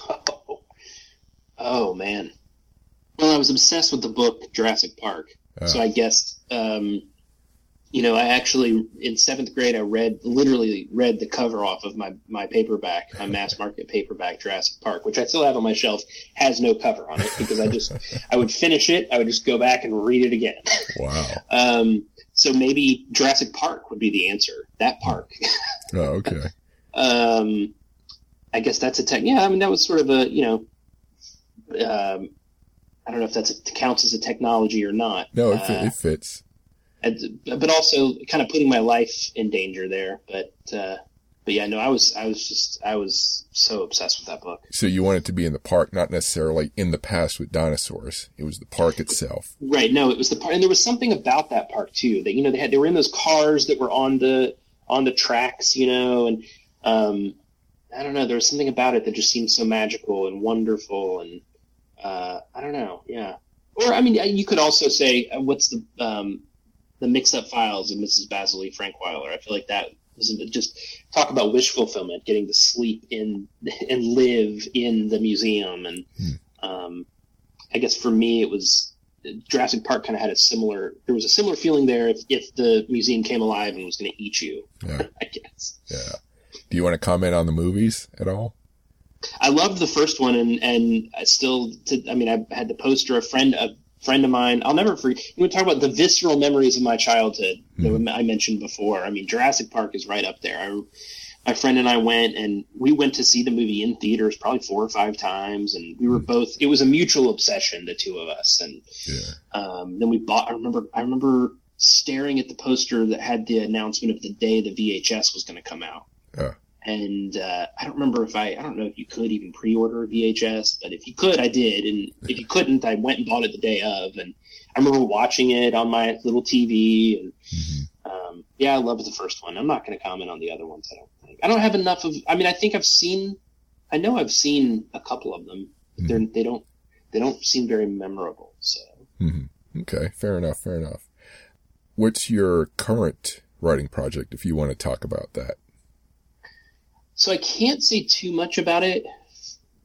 Oh, oh man. Well, I was obsessed with the book Jurassic Park. Oh. So I guess, um, you know, I actually in seventh grade I read literally read the cover off of my my paperback, my mass market paperback Jurassic Park, which I still have on my shelf, has no cover on it because I just I would finish it, I would just go back and read it again. Wow. um, so maybe Jurassic Park would be the answer. That park. oh, okay. um, I guess that's a tech. Yeah, I mean that was sort of a you know. Um, I don't know if that counts as a technology or not. No, it, uh, it fits. And, but also kind of putting my life in danger there. But uh, but yeah, no, I was I was just I was so obsessed with that book. So you wanted to be in the park, not necessarily in the past with dinosaurs. It was the park itself. Right. No, it was the park, and there was something about that park too. That you know they had they were in those cars that were on the on the tracks, you know, and um, I don't know. There was something about it that just seemed so magical and wonderful and uh, I don't know. Yeah. Or I mean, you could also say uh, what's the um, the mixed up files of Mrs. Basil Frankweiler. I feel like that wasn't just talk about wish fulfillment, getting to sleep in and live in the museum, and hmm. um, I guess for me it was Jurassic Park kind of had a similar. There was a similar feeling there if, if the museum came alive and was going to eat you. Yeah. I guess. Yeah. Do you want to comment on the movies at all? I loved the first one, and and I still. To, I mean, I had the poster. A friend, a friend of mine. I'll never forget. You talk about the visceral memories of my childhood mm-hmm. that I mentioned before. I mean, Jurassic Park is right up there. I, my friend and I went, and we went to see the movie in theaters probably four or five times, and we were mm-hmm. both. It was a mutual obsession, the two of us, and yeah. um, then we bought. I remember. I remember staring at the poster that had the announcement of the day the VHS was going to come out. Yeah and uh, I don't remember if I I don't know if you could even pre-order a VHS, but if you could, I did, and if you couldn't, I went and bought it the day of, and I remember watching it on my little TV, and mm-hmm. um, yeah, I loved the first one. I'm not going to comment on the other ones. I don't think I don't have enough of. I mean, I think I've seen, I know I've seen a couple of them, but mm-hmm. they're they don't they don't seem very memorable. So mm-hmm. okay, fair enough, fair enough. What's your current writing project, if you want to talk about that? So I can't say too much about it,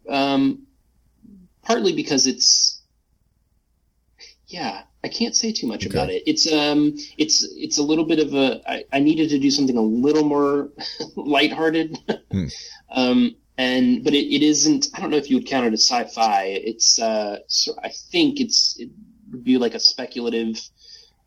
um, partly because it's, yeah, I can't say too much okay. about it. It's um, it's it's a little bit of a. I, I needed to do something a little more lighthearted, hmm. um, and but it, it isn't. I don't know if you would count it as sci-fi. It's uh, so I think it's it would be like a speculative,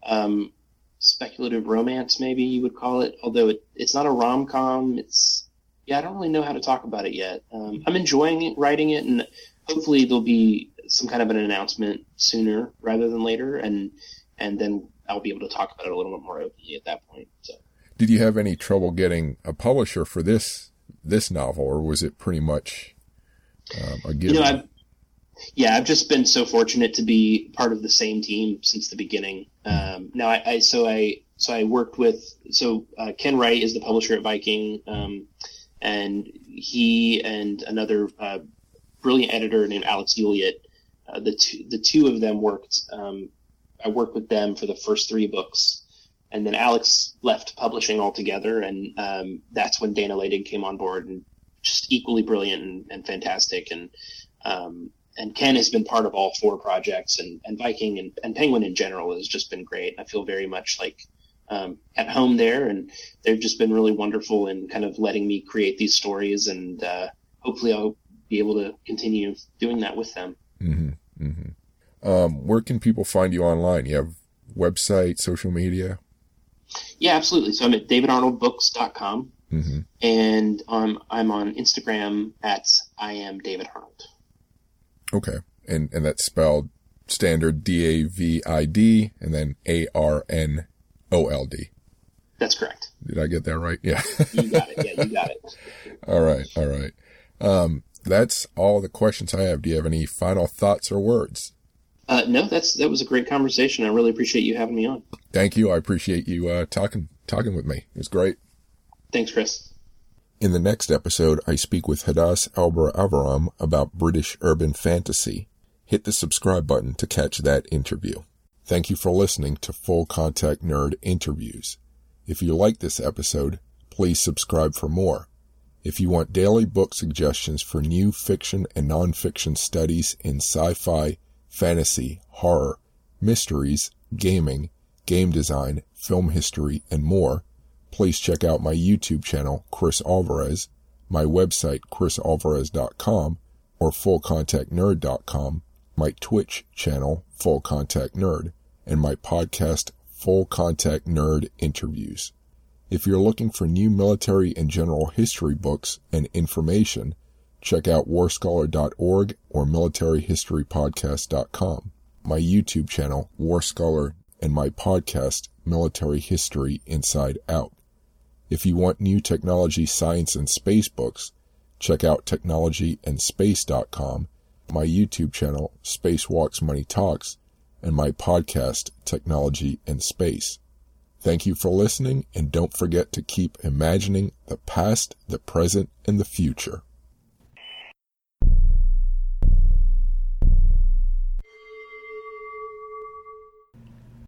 um, speculative romance, maybe you would call it. Although it, it's not a rom com. It's yeah, I don't really know how to talk about it yet. Um, I'm enjoying it, writing it, and hopefully there'll be some kind of an announcement sooner rather than later, and and then I'll be able to talk about it a little bit more openly at that point. So, did you have any trouble getting a publisher for this this novel, or was it pretty much um, a given? You know, I've, yeah, I've just been so fortunate to be part of the same team since the beginning. Um, now, I, I, so I so I worked with so uh, Ken Wright is the publisher at Viking. Um, and he and another uh, brilliant editor named Alex Ulyett, uh, the two the two of them worked. Um, I worked with them for the first three books, and then Alex left publishing altogether, and um, that's when Dana Leydig came on board, and just equally brilliant and, and fantastic, and um, and Ken has been part of all four projects, and, and Viking and, and Penguin in general has just been great. I feel very much like um, at home there, and they've just been really wonderful in kind of letting me create these stories, and uh, hopefully I'll be able to continue doing that with them. Mm-hmm, mm-hmm. Um, where can people find you online? You have website, social media? Yeah, absolutely. So I'm at davidarnoldbooks.com, mm-hmm. and um, I'm on Instagram at I am David Arnold. Okay, and and that's spelled standard D A V I D and then A R N O L D. That's correct. Did I get that right? Yeah. you got it. Yeah, you got it. all right. All right. Um, that's all the questions I have. Do you have any final thoughts or words? Uh, no, that's that was a great conversation. I really appreciate you having me on. Thank you. I appreciate you uh, talking talking with me. It was great. Thanks, Chris. In the next episode, I speak with Hadas Elber-Aviram about British urban fantasy. Hit the subscribe button to catch that interview. Thank you for listening to Full Contact Nerd Interviews. If you like this episode, please subscribe for more. If you want daily book suggestions for new fiction and nonfiction studies in sci-fi, fantasy, horror, mysteries, gaming, game design, film history, and more, please check out my YouTube channel, Chris Alvarez, my website, chrisalvarez.com, or fullcontactnerd.com, my Twitch channel, Full Contact Nerd, and my podcast, Full Contact Nerd Interviews. If you're looking for new military and general history books and information, check out warscholar.org or militaryhistorypodcast.com, my YouTube channel, War Scholar, and my podcast, Military History Inside Out. If you want new technology, science, and space books, check out technologyandspace.com my YouTube channel, Spacewalks Money Talks, and my podcast, Technology and Space. Thank you for listening, and don't forget to keep imagining the past, the present, and the future.